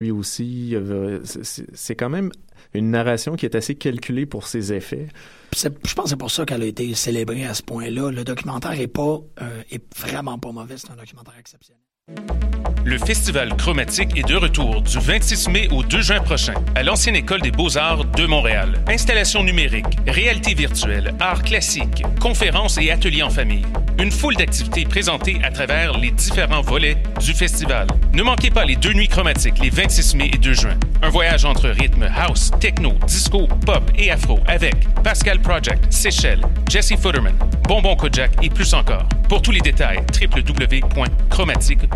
lui aussi. C'est quand même une narration qui est assez calculée pour ses effets. je pense que c'est pour ça qu'elle a été célébrée à ce point-là. Le documentaire est pas euh, est vraiment pas mauvais. C'est un documentaire exceptionnel. Le Festival Chromatique est de retour du 26 mai au 2 juin prochain à l'Ancienne École des Beaux-Arts de Montréal. Installation numérique, réalité virtuelle, arts classiques, conférences et ateliers en famille. Une foule d'activités présentées à travers les différents volets du festival. Ne manquez pas les deux nuits chromatiques les 26 mai et 2 juin. Un voyage entre rythme house, techno, disco, pop et afro avec Pascal Project, Seychelles, Jesse Futterman, Bonbon Kojak et plus encore. Pour tous les détails, www.chromatique.ca.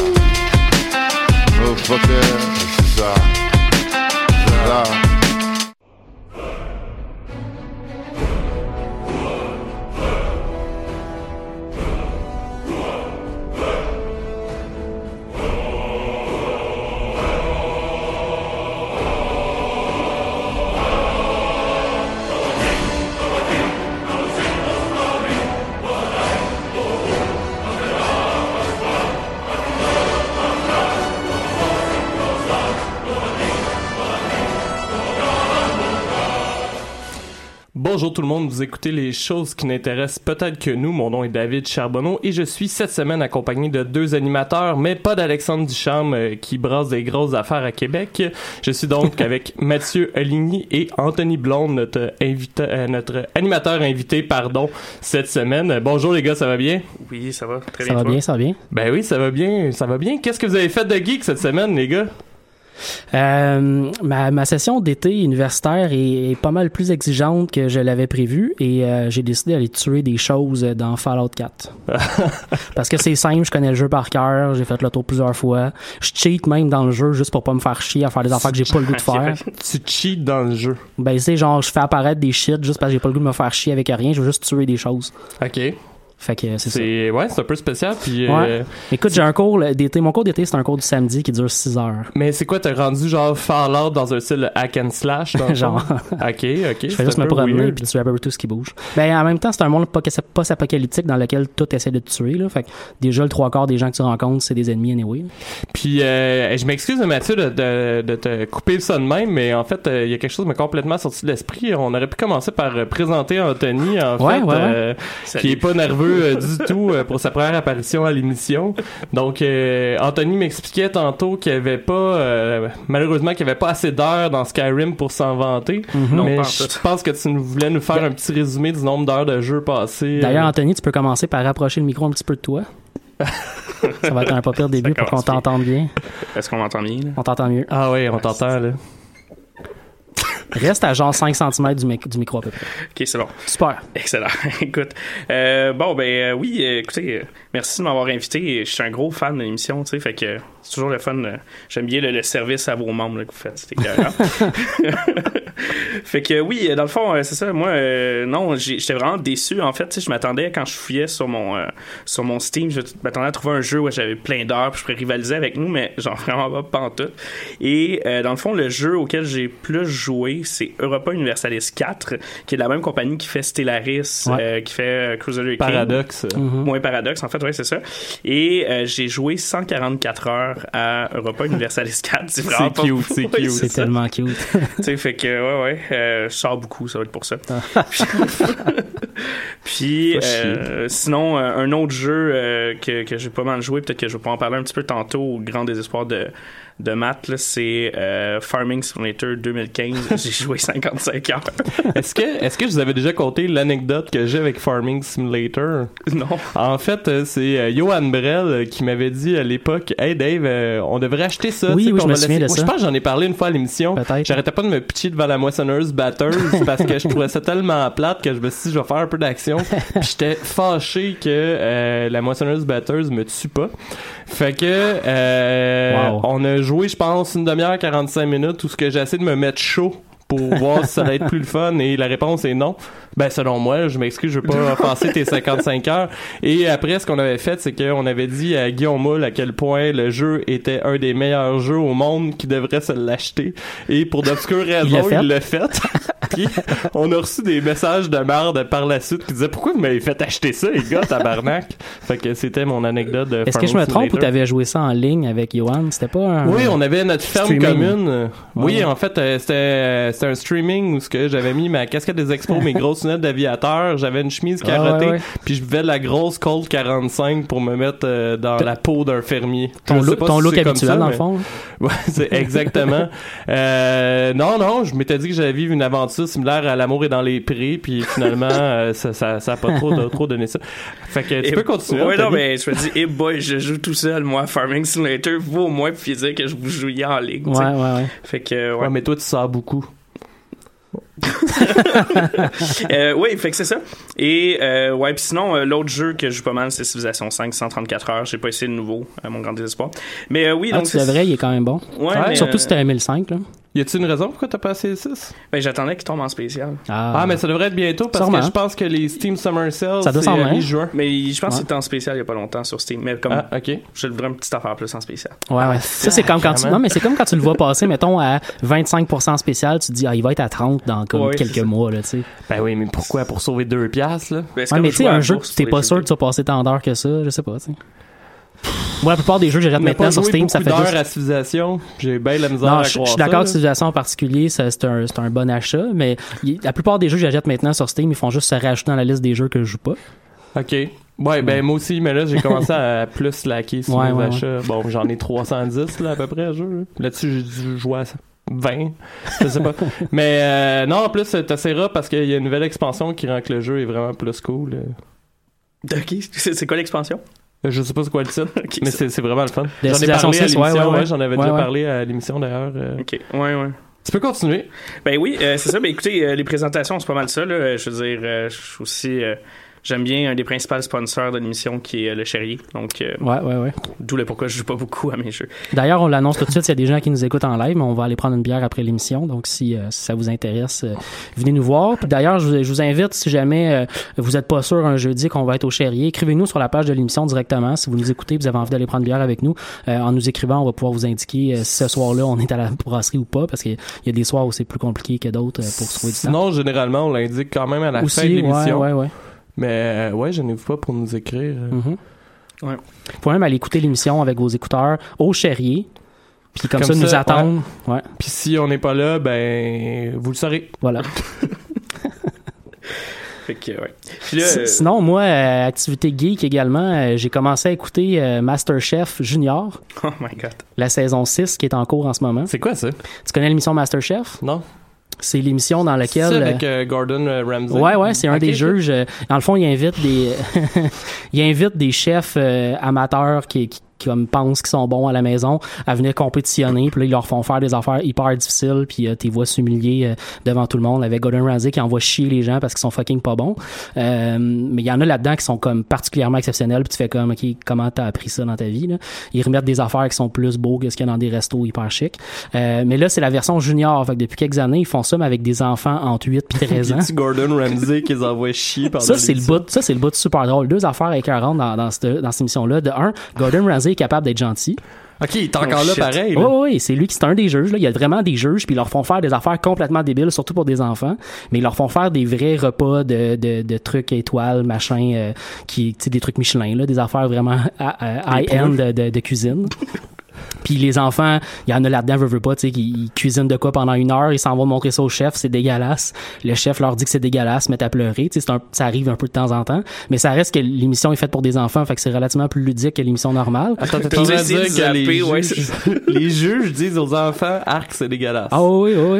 Oh, c'est ça. love. Bonjour tout le monde, vous écoutez les choses qui n'intéressent peut-être que nous. Mon nom est David Charbonneau et je suis cette semaine accompagné de deux animateurs, mais pas d'Alexandre Ducharme euh, qui brasse des grosses affaires à Québec. Je suis donc avec Mathieu Aligny et Anthony Blonde, notre, invité, euh, notre animateur invité, pardon, cette semaine. Bonjour les gars, ça va bien? Oui, ça va très bien. Ça va bien, ça va bien? Ben oui, ça va bien, ça va bien. Qu'est-ce que vous avez fait de geek cette semaine, les gars? Euh, ma, ma, session d'été universitaire est, pas mal plus exigeante que je l'avais prévu et euh, j'ai décidé d'aller tuer des choses dans Fallout 4. Parce que c'est simple, je connais le jeu par cœur, j'ai fait le tour plusieurs fois. Je cheat même dans le jeu juste pour pas me faire chier à faire des affaires que j'ai pas le goût de faire. tu cheats dans le jeu? Ben c'est genre je fais apparaître des shit juste parce que j'ai pas le goût de me faire chier avec rien, je veux juste tuer des choses. OK. Fait que c'est ça. Ouais, c'est un peu spécial. Puis, euh, Écoute, j'ai un cours d'été. Mon cours d'été, c'est un cours du samedi qui dure 6 heures. Mais c'est quoi, t'as rendu genre Fallout dans un style hack and slash? genre. ok, ok. Je fais juste me promener puis à peu tout ce qui bouge. Ben, en même temps, c'est un monde post-apocalyptique dans lequel tout essaie de te tuer. Là. Fait que déjà, le trois quarts des gens que tu rencontres, c'est des ennemis anyway. Puis, euh, je m'excuse, Mathieu, de, de, de, te couper ça de même, mais en fait, euh, il y a quelque chose qui m'a complètement sorti de l'esprit. On aurait pu commencer par présenter Anthony, en fait, qui est pas nerveux du tout euh, pour sa première apparition à l'émission. Donc, euh, Anthony m'expliquait tantôt qu'il n'y avait pas, euh, malheureusement, qu'il n'y avait pas assez d'heures dans Skyrim pour s'en vanter. Mhm. Mais je pense que tu voulais nous faire un petit résumé du nombre d'heures de jeu passées. D'ailleurs, Anthony, tu peux commencer par rapprocher le micro un petit peu de toi. ça va être un pas pire début pour qu'on t'entende bien. Est-ce qu'on m'entend bien? On t'entend mieux. Ah oui, on t'entend là. Reste à genre 5 cm du, du micro à peu près. OK, c'est bon. Super. Excellent. Écoute, euh, bon, ben euh, oui, euh, écoutez, merci de m'avoir invité. Je suis un gros fan de l'émission, tu sais, fait que c'est toujours le fun. J'aime bien le, service à vos membres que vous faites. C'était fait que oui, dans le fond, c'est ça. Moi, non, j'étais vraiment déçu. En fait, je m'attendais quand je fouillais sur mon sur mon Steam, je m'attendais à trouver un jeu où j'avais plein d'heures, puis je pourrais rivaliser avec nous, mais genre vraiment pas pantoute. Et dans le fond, le jeu auquel j'ai plus joué, c'est Europa Universalis 4, qui est de la même compagnie qui fait Stellaris, euh, qui fait euh, Crusader Paradox. Moins Paradox, en fait, ouais, c'est ça. Et euh, j'ai joué 144 heures à Europa Universalis 4. C'est vraiment cute, c'est cute. C'est tellement cute. tu sais, fait que, ouais, ouais, je sors beaucoup, ça va être pour ça. Puis, sinon, un autre jeu que, que j'ai pas mal joué, peut-être que je vais pas en parler un petit peu tantôt, au grand désespoir de de maths, c'est euh, Farming Simulator 2015. j'ai joué 55 heures. est-ce que, est-ce que je vous avais déjà conté l'anecdote que j'ai avec Farming Simulator? Non. En fait, euh, c'est euh, Johan Brel qui m'avait dit à l'époque, Hey Dave, on devrait acheter ça. Oui, oui, je me souviens de ça. Je pense que j'en ai parlé une fois à l'émission. J'arrêtais pas de me pitcher devant la moissonneuse batteuse parce que je trouvais ça tellement plate que je me suis dit, je vais faire un peu d'action. Puis j'étais fâché que la moissonneuse batteuse me tue pas. Fait que, on a joué joué, je pense, une demi-heure, 45 minutes où ce que j'ai essayé de me mettre chaud pour voir si ça allait être plus le fun et la réponse est non. Ben selon moi, je m'excuse, je veux pas passer tes 55 heures. Et après, ce qu'on avait fait, c'est qu'on avait dit à Guillaume Moule à quel point le jeu était un des meilleurs jeux au monde qui devrait se l'acheter. Et pour d'obscures raisons, il l'a fait. Puis on a reçu des messages de merde par la suite qui disaient pourquoi vous m'avez fait acheter ça, les gars, tabarnak? Fait que c'était mon anecdote de. Est-ce que je me trompe ou t'avais joué ça en ligne avec Johan? C'était pas un. Oui, on avait notre ferme commune. Oui, en fait, euh, c'était c'était un streaming où ce que j'avais mis ma casquette des expos, mes grosses d'aviateur, j'avais une chemise carottée, puis je buvais la grosse Colt 45 pour me mettre euh, dans la peau d'un fermier. Ton, look habituel dans le fond. Ouais, c'est exactement. euh, non, non, je m'étais dit que j'allais vivre une aventure similaire à l'amour et dans les prés, puis finalement euh, ça, ça, ça a pas trop, trop donné ça. Fait que tu peux continuer. Ouais, non, mais je me dis, hey boy, je joue tout seul, moi, Farming Simulator, vous au moins, puis dire que je vous jouais en ligue. Ouais, ouais, ouais. Fait que, ouais. ouais. mais toi, tu sors beaucoup. Euh, oui, fait que c'est ça. Et euh, ouais, puis sinon, euh, l'autre jeu que je joue pas mal, c'est Civilization 5, 134 heures. J'ai pas essayé le nouveau, à mon grand désespoir. Mais euh, oui, ah, donc c'est vrai, il est quand même bon. Ouais, mais, Surtout si t'as 1005 là. Y a-t-il une raison pourquoi t'as pas essayé 6? Ben, j'attendais qu'il tombe en spécial. Ah. mais ça devrait être bientôt parce que je pense que les Steam Summer Sales, ça doit c'est mi-juin. Mais je pense ouais. que c'était en spécial il y a pas longtemps sur Steam. Mais comme, ah, ok. je voudrais une petite affaire plus en spécial. Ouais, ouais. Ça, c'est comme quand tu, non, mais c'est comme quand tu le vois passer, mettons, à 25% spécial, tu te dis, ah, il va être à 30 dans comme ouais, quelques mois, là, tu sais. Ben oui, mais pourquoi? Pour sauver 2 piastres, là? Ben, ouais, mais tu sais, un jeu, t'es pas sûr que tu vas passer tant d'heures que ça, je sais pas, tu sais. Moi, la plupart des jeux que j'achète maintenant sur Steam, ça fait juste... à Civilization. J'ai bien la misère non, à je, croire je suis d'accord que Civilization en particulier, c'est un, un bon achat, mais y, la plupart des jeux que j'achète maintenant sur Steam, ils font juste se rajouter dans la liste des jeux que je joue pas. OK. Ouais, ben moi aussi, mais là, j'ai commencé à plus laquer sur Ouais, mes ouais, achats. Bon, j'en ai 310 là, à peu près à jeu. Là-dessus, j'ai dû jouer à 20. Je sais pas. mais euh, non, en plus, t'essaieras parce qu'il y a une nouvelle expansion qui rend que le jeu est vraiment plus cool. OK. C'est quoi l'expansion? Je sais pas c'est quoi le titre, mais c'est vraiment le fun. J'en ai parlé à 6, ouais, l'émission, ouais, ouais. j'en avais Ouais, déjà ouais. parlé à l'émission d'ailleurs. euh. OK. Ouais, ouais. Tu peux continuer. Ben oui, euh, c'est ça. Ben écoutez, euh, les présentations, c'est pas mal ça. Là. Euh, Je veux dire, euh, je suis aussi. J'aime bien un des principaux sponsors de l'émission qui est euh, le Cherrier. Donc, euh, Ouais, ouais, ouais. d'où le pourquoi je joue pas beaucoup à mes jeux. D'ailleurs, on l'annonce tout de suite. S'il y a des gens qui nous écoutent en live, mais on va aller prendre une bière après l'émission. Donc, si, euh, si ça vous intéresse, euh, venez nous voir. Puis d'ailleurs, je, vous- je vous invite, si jamais euh, vous êtes pas sûr un jeudi qu'on va être au Cherrier, écrivez-nous sur la page de l'émission directement. Si vous nous écoutez, vous avez envie d'aller prendre une bière avec nous, euh, en nous écrivant, on va pouvoir vous indiquer euh, si ce soir-là on est à la brasserie ou pas, parce qu'il y a des soirs où c'est plus compliqué que d'autres euh, pour se trouver du temps. Sinon, généralement, on l'indique quand même à la fin de Aussi, ouais, l'émission. ouais, ouais. Mais euh, ouais, je n'ai pas pour nous écrire. euh. Mhm. Ouais. Vous pouvez même aller écouter l'émission avec vos écouteurs au Cherrier. Puis comme, Comme ça, nous attendre. Ouais, Puis si on n'est pas là, ben vous le saurez. voilà. Fait que, ouais. Là, euh, Sinon, moi, euh, activité geek également, euh, j'ai commencé à écouter euh, Masterchef Junior, oh my god. la saison 6 qui est en cours en ce moment. C'est quoi ça? Tu connais l'émission Masterchef? Non? C'est l'émission dans C'est laquelle... avec euh, euh, Gordon euh, Ramsay? Ouais, ouais, c'est un des juges. Dans le fond, il invite des, il invite des chefs amateurs qui, qui comme pensent qu'ils sont bons à la maison à venir compétitionner. Puis là ils leur font faire des affaires hyper difficiles. Puis euh, t'es vois s'humilier euh, devant tout le monde avec Gordon Ramsay qui envoie chier les gens parce qu'ils sont fucking pas bons. Euh, mais il y en a là-dedans qui sont comme particulièrement exceptionnels. Puis tu fais comme ok comment t'as appris ça dans ta vie là? ils remettent des affaires qui sont plus beaux que ce qu'il y a dans des restos hyper chics. Euh, mais là c'est la version junior. Fait que depuis quelques années ils font ça mais avec des enfants entre 8 puis 13 ans. Gordon Ramsay qui les envoie chier ça, c'est le bout, ça, c'est le bout super drôle. Deux affaires écœurantes dans, dans cette, dans cette émission-là. De un, Gordon Ramsay est capable d'être gentil. Ok, il est encore Oh, là shit. pareil. Oui, là. oui, c'est lui qui c'est un des juges. Là. Il y a vraiment des juges, puis ils leur font faire des affaires complètement débiles, surtout pour des enfants. Mais ils leur font faire des vrais repas de, de, de trucs étoiles, machin, euh, qui, des trucs Michelin, là, des affaires vraiment high-end de, de, de cuisine. Puis les enfants, il y en a là-dedans, veut, veut pas, tu sais, qui ils cuisinent de quoi pendant une heure, ils s'en vont montrer ça au chef, c'est dégueulasse. Le chef leur dit que c'est dégueulasse, met à pleurer, tu sais, c'est un- ça arrive un peu de temps en temps. Mais ça reste que l'émission est faite pour des enfants, fait que c'est relativement plus ludique que l'émission normale. Attends, T'as dire que les juges, les juges disent aux enfants, arc, c'est dégueulasse. Ah oui, oui, oui.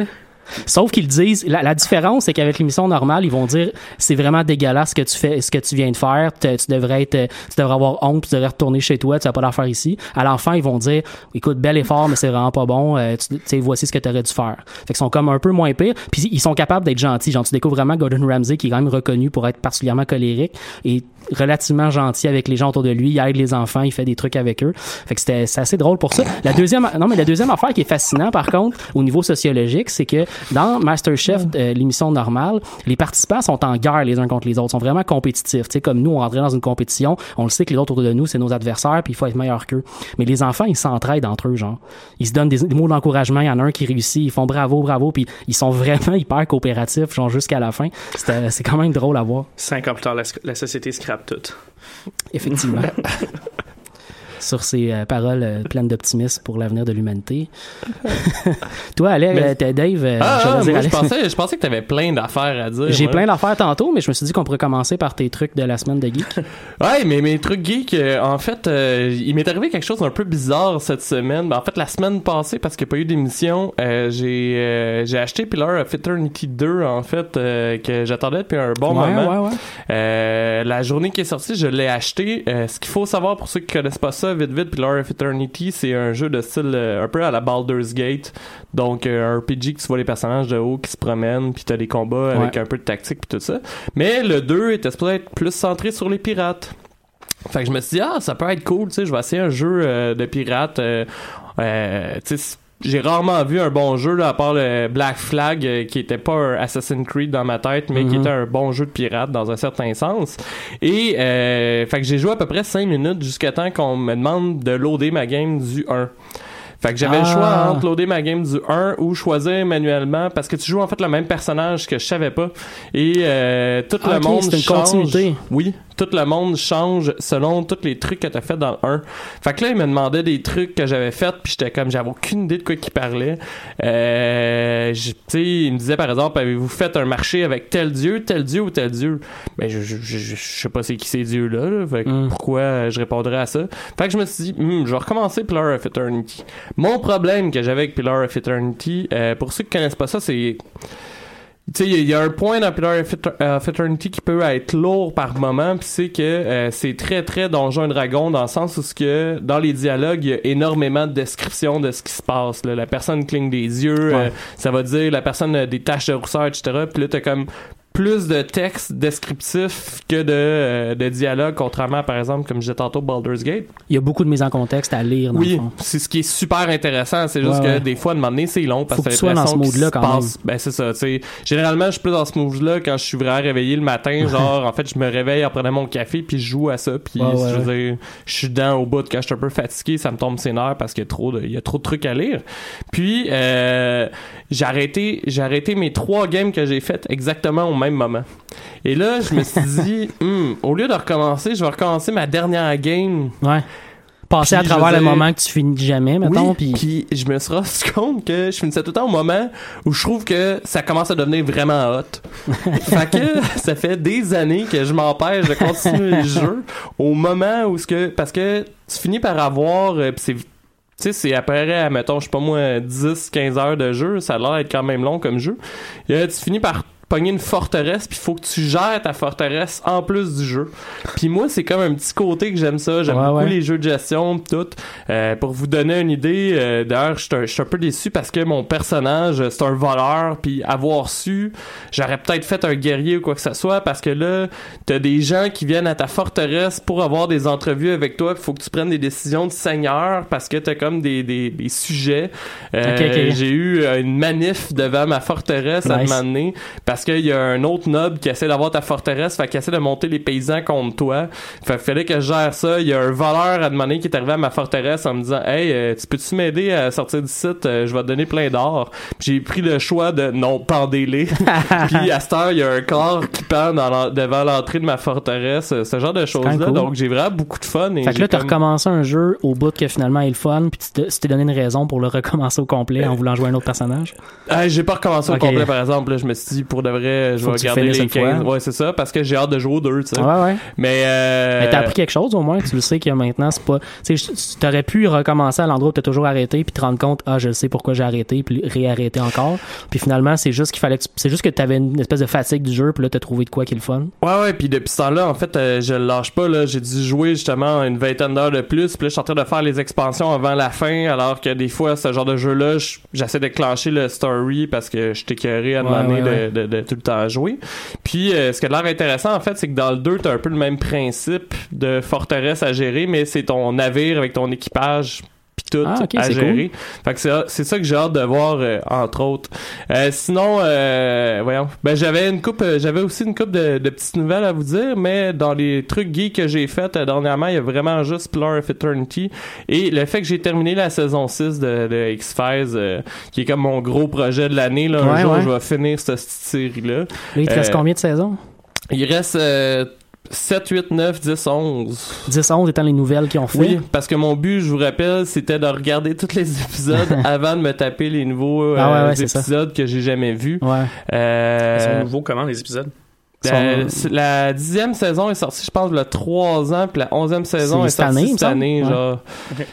Sauf qu'ils disent, la, différence, c'est qu'avec l'émission normale, ils vont dire, c'est vraiment dégueulasse ce que tu fais, ce que tu viens de faire, tu devrais être, tu devrais avoir honte, tu devrais retourner chez toi, tu vas pas l'affaire ici. À l'enfant, ils vont dire, écoute, bel effort, mais c'est vraiment pas bon, euh, tu sais, voici ce que tu aurais dû faire. Fait qu'ils sont comme un peu moins pires, puis ils sont capables d'être gentils. Genre, tu découvres vraiment Gordon Ramsay, qui est quand même reconnu pour être particulièrement colérique, et relativement gentil avec les gens autour de lui. Il aide les enfants, il fait des trucs avec eux. Fait que c'était c'est assez drôle pour ça. La deuxième non mais la deuxième affaire qui est fascinant par contre au niveau sociologique, c'est que dans MasterChef euh, l'émission normale, les participants sont en guerre les uns contre les autres, sont vraiment compétitifs, tu sais comme nous on rentrait dans une compétition, on le sait que les autres autour de nous c'est nos adversaires puis il faut être meilleur qu'eux. Mais les enfants, ils s'entraident entre eux genre. Ils se donnent des, mots d'encouragement, il y en a un qui réussit, ils font bravo bravo puis ils sont vraiment hyper coopératifs genre jusqu'à la fin. C'est quand même drôle à voir. Cinq ans plus tard la, la société scrape tout. Effectivement. sur ces euh, paroles euh, pleines d'optimisme pour l'avenir de l'humanité. Toi, Alex, euh, Dave, ah, je, je, pensais, je pensais que tu avais plein d'affaires à dire. J'ai plein d'affaires tantôt, mais je me suis dit qu'on pourrait commencer par tes trucs de la semaine de geek. ouais, mais mes trucs geek, en fait, il m'est arrivé quelque chose d'un peu bizarre cette semaine. Ben, en fait, la semaine passée, parce qu'il n'y a pas eu d'émission, j'ai j'ai acheté Pillar of Eternity 2, en fait, que j'attendais depuis un bon moment. Ouais, ouais. la journée qui est sortie, je l'ai acheté. ce qu'il faut savoir pour ceux qui connaissent pas ça, vite vite, puis Lore of Eternity, c'est un jeu de style euh, un peu à la Baldur's Gate. Donc, euh, un RPG que tu vois les personnages de haut qui se promènent, puis t'as des combats avec un peu de tactique, puis tout ça. Mais le 2 était supposé être plus centré sur les pirates. Fait que je me suis dit, ah, ça peut être cool, tu sais, je vais essayer un jeu euh, de pirates. tu sais, j'ai rarement vu un bon jeu à part le Black Flag euh, qui était pas un Assassin's Creed dans ma tête mais qui mhm. était un bon jeu de pirate dans un certain sens et euh, fait que j'ai joué à peu près 5 minutes jusqu'à temps qu'on me demande de loader ma game du 1 fait que j'avais le choix ah. entre loader ma game du 1 ou choisir manuellement parce que tu joues en fait le même personnage que je savais pas et euh, tout le monde une change. Continuité. Oui, tout le monde change selon tous les trucs que tu as fait dans le 1. Fait que là, il me demandait des trucs que j'avais fait, puis j'étais comme, j'avais aucune idée de quoi il parlait. Euh, tu sais, il me disait par exemple, avez-vous fait un marché avec tel dieu, tel dieu ou tel dieu? Mais ben, je, je, je, sais pas c'est qui ces dieux-là, fait que mm. pourquoi je répondrais à ça? Fait que je me suis dit, hmm, je vais recommencer Pillar of Eternity. Mon problème que j'avais avec Pillar of Eternity, euh, pour ceux qui connaissent pas ça, c'est tu sais, il y, a un point dans Pillar of Eternity qui peut être lourd par moment, puis c'est que euh, c'est très très Donjon Dragon dans le sens où ce que dans les dialogues, il y a énormément de descriptions de ce qui se passe. Là. La personne cligne des yeux, euh, ça va dire la personne a des taches de rousseur, etc. Puis là, t'as comme plus de texte descriptif que de, euh, de dialogue, contrairement par exemple, comme je disais tantôt, Baldur's Gate. Il y a beaucoup de mise en contexte à lire. Dans oui, c'est ce qui est super intéressant. C'est juste que des fois, à un moment donné, c'est long parce que tu dans ce mood-là quand passe, Ben c'est ça. sais Généralement, je suis plus dans ce mood-là quand je suis vraiment réveillé le matin. genre, en fait, je me réveille en prenant mon café puis je joue à ça. Puis je veux dire, je suis dans au bout quand je suis un peu fatigué, ça me tombe ses nerfs parce qu'il y a trop de, il y a trop de trucs à lire. Puis euh, j'ai arrêté, j'ai arrêté mes trois games que j'ai faites exactement au même moment. Et là, je me suis dit, hmm, au lieu de recommencer, je vais recommencer ma dernière game. Ouais. Passer à travers le moment que tu finis jamais, mettons. Oui, puis je me suis rendu compte que je finissais tout le temps au moment où je trouve que ça commence à devenir vraiment hot. fait que ça fait des années que je m'empêche de continuer le jeu au moment où ce que parce que tu finis par avoir euh, c'est tu sais, c'est après, mettons, je sais pas moi, 10, 15 heures de jeu, ça a l'air d'être quand même long comme jeu. Et, tu finis par pogner une forteresse, puis il faut que tu gères ta forteresse en plus du jeu. Puis moi, c'est comme un petit côté que j'aime ça. J'aime beaucoup les jeux de gestion, tout. Euh, pour vous donner une idée, euh, d'ailleurs, je suis un peu déçu parce que mon personnage, c'est un voleur, puis avoir su, j'aurais peut-être fait un guerrier ou quoi que ce soit, parce que là, t'as des gens qui viennent à ta forteresse pour avoir des entrevues avec toi, il faut que tu prennes des décisions de seigneur, parce que t'as comme des, des, des sujets. Euh, j'ai eu une manif devant ma forteresse à un moment donné, parce parce qu'il y a un autre noble qui essaie d'avoir ta forteresse, fait qu'il essaie de monter les paysans contre toi. Fait fallait que je gère ça. Il y a un voleur à demander qui est arrivé à ma forteresse en me disant Hey, euh, tu peux-tu m'aider à sortir du site? Euh, je vais te donner plein d'or. J'ai pris le choix de non, pendez-les. Puis à cette heure, il y a un corps qui pend devant l'entrée de ma forteresse. Euh, ce genre de choses-là. Donc j'ai vraiment beaucoup de fun. Et fait que là, t'as recommencé un jeu au bout que finalement est le fun, puis tu t'es donné une raison pour le recommencer au complet en voulant jouer un autre personnage? j'ai pas recommencé au complet, par exemple. je me suis dit, pour de devrais, je vais que tu garder finisses les une fois. 15. Ouais, c'est ça, parce que j'ai hâte de jouer aux deux, tu sais. Ouais, ouais. Mais, euh, Mais t'as appris quelque chose au moins, tu le sais que maintenant c'est pas. Tu t'aurais pu recommencer à l'endroit où t'as toujours arrêté, puis te rendre compte, ah, je sais pourquoi j'ai arrêté, puis réarrêter encore. Puis finalement, c'est juste qu'il fallait que tu- c'est juste que t'avais une espèce de fatigue du jeu, puis là t'as trouvé de quoi qui est le fun. Ouais, ouais, puis depuis ce temps-là, en fait, euh, je le lâche pas, là. J'ai dû jouer justement une vingtaine d'heures de plus, puis là, je suis en train de faire les expansions avant la fin, alors que des fois, ce genre de jeu-là, je- j'essaie de clencher le story parce que je t'écœuré à demander ouais, de, ouais. de- de tout le temps jouer. Puis, euh, ce qui a l'air intéressant, en fait, c'est que dans le 2, t'as un peu le même principe de forteresse à gérer, mais c'est ton navire avec ton équipage tout Ah, à gérer. Fait que c'est ça que j'ai hâte de voir euh, entre autres. Euh, sinon euh, voyons, ben j'avais une coupe j'avais aussi une coupe de, de petites nouvelles à vous dire mais dans les trucs geeks que j'ai fait dernièrement, il y a vraiment juste Blur of Eternity et le fait que j'ai terminé la saison 6 de, de X-Files euh, qui est comme mon gros projet de l'année là, un jour ouais. je vais finir cette série là. Là, il te reste combien de saisons? Il reste euh, 7 8 9 10 11. 10, 11 étant les nouvelles qu'ils ont fait. Oui, parce que mon but, je vous rappelle, c'était de regarder tous les épisodes avant de me taper les nouveaux euh, Ah ouais, ouais, c'est ça. épisodes que j'ai jamais vus. Ouais. Euh, Ils sont nouveaux comment les épisodes? Euh, c'est- la dixième saison est sortie, je pense, il y a trois ans, puis la onzième saison est sortie cette année, Ouais. genre.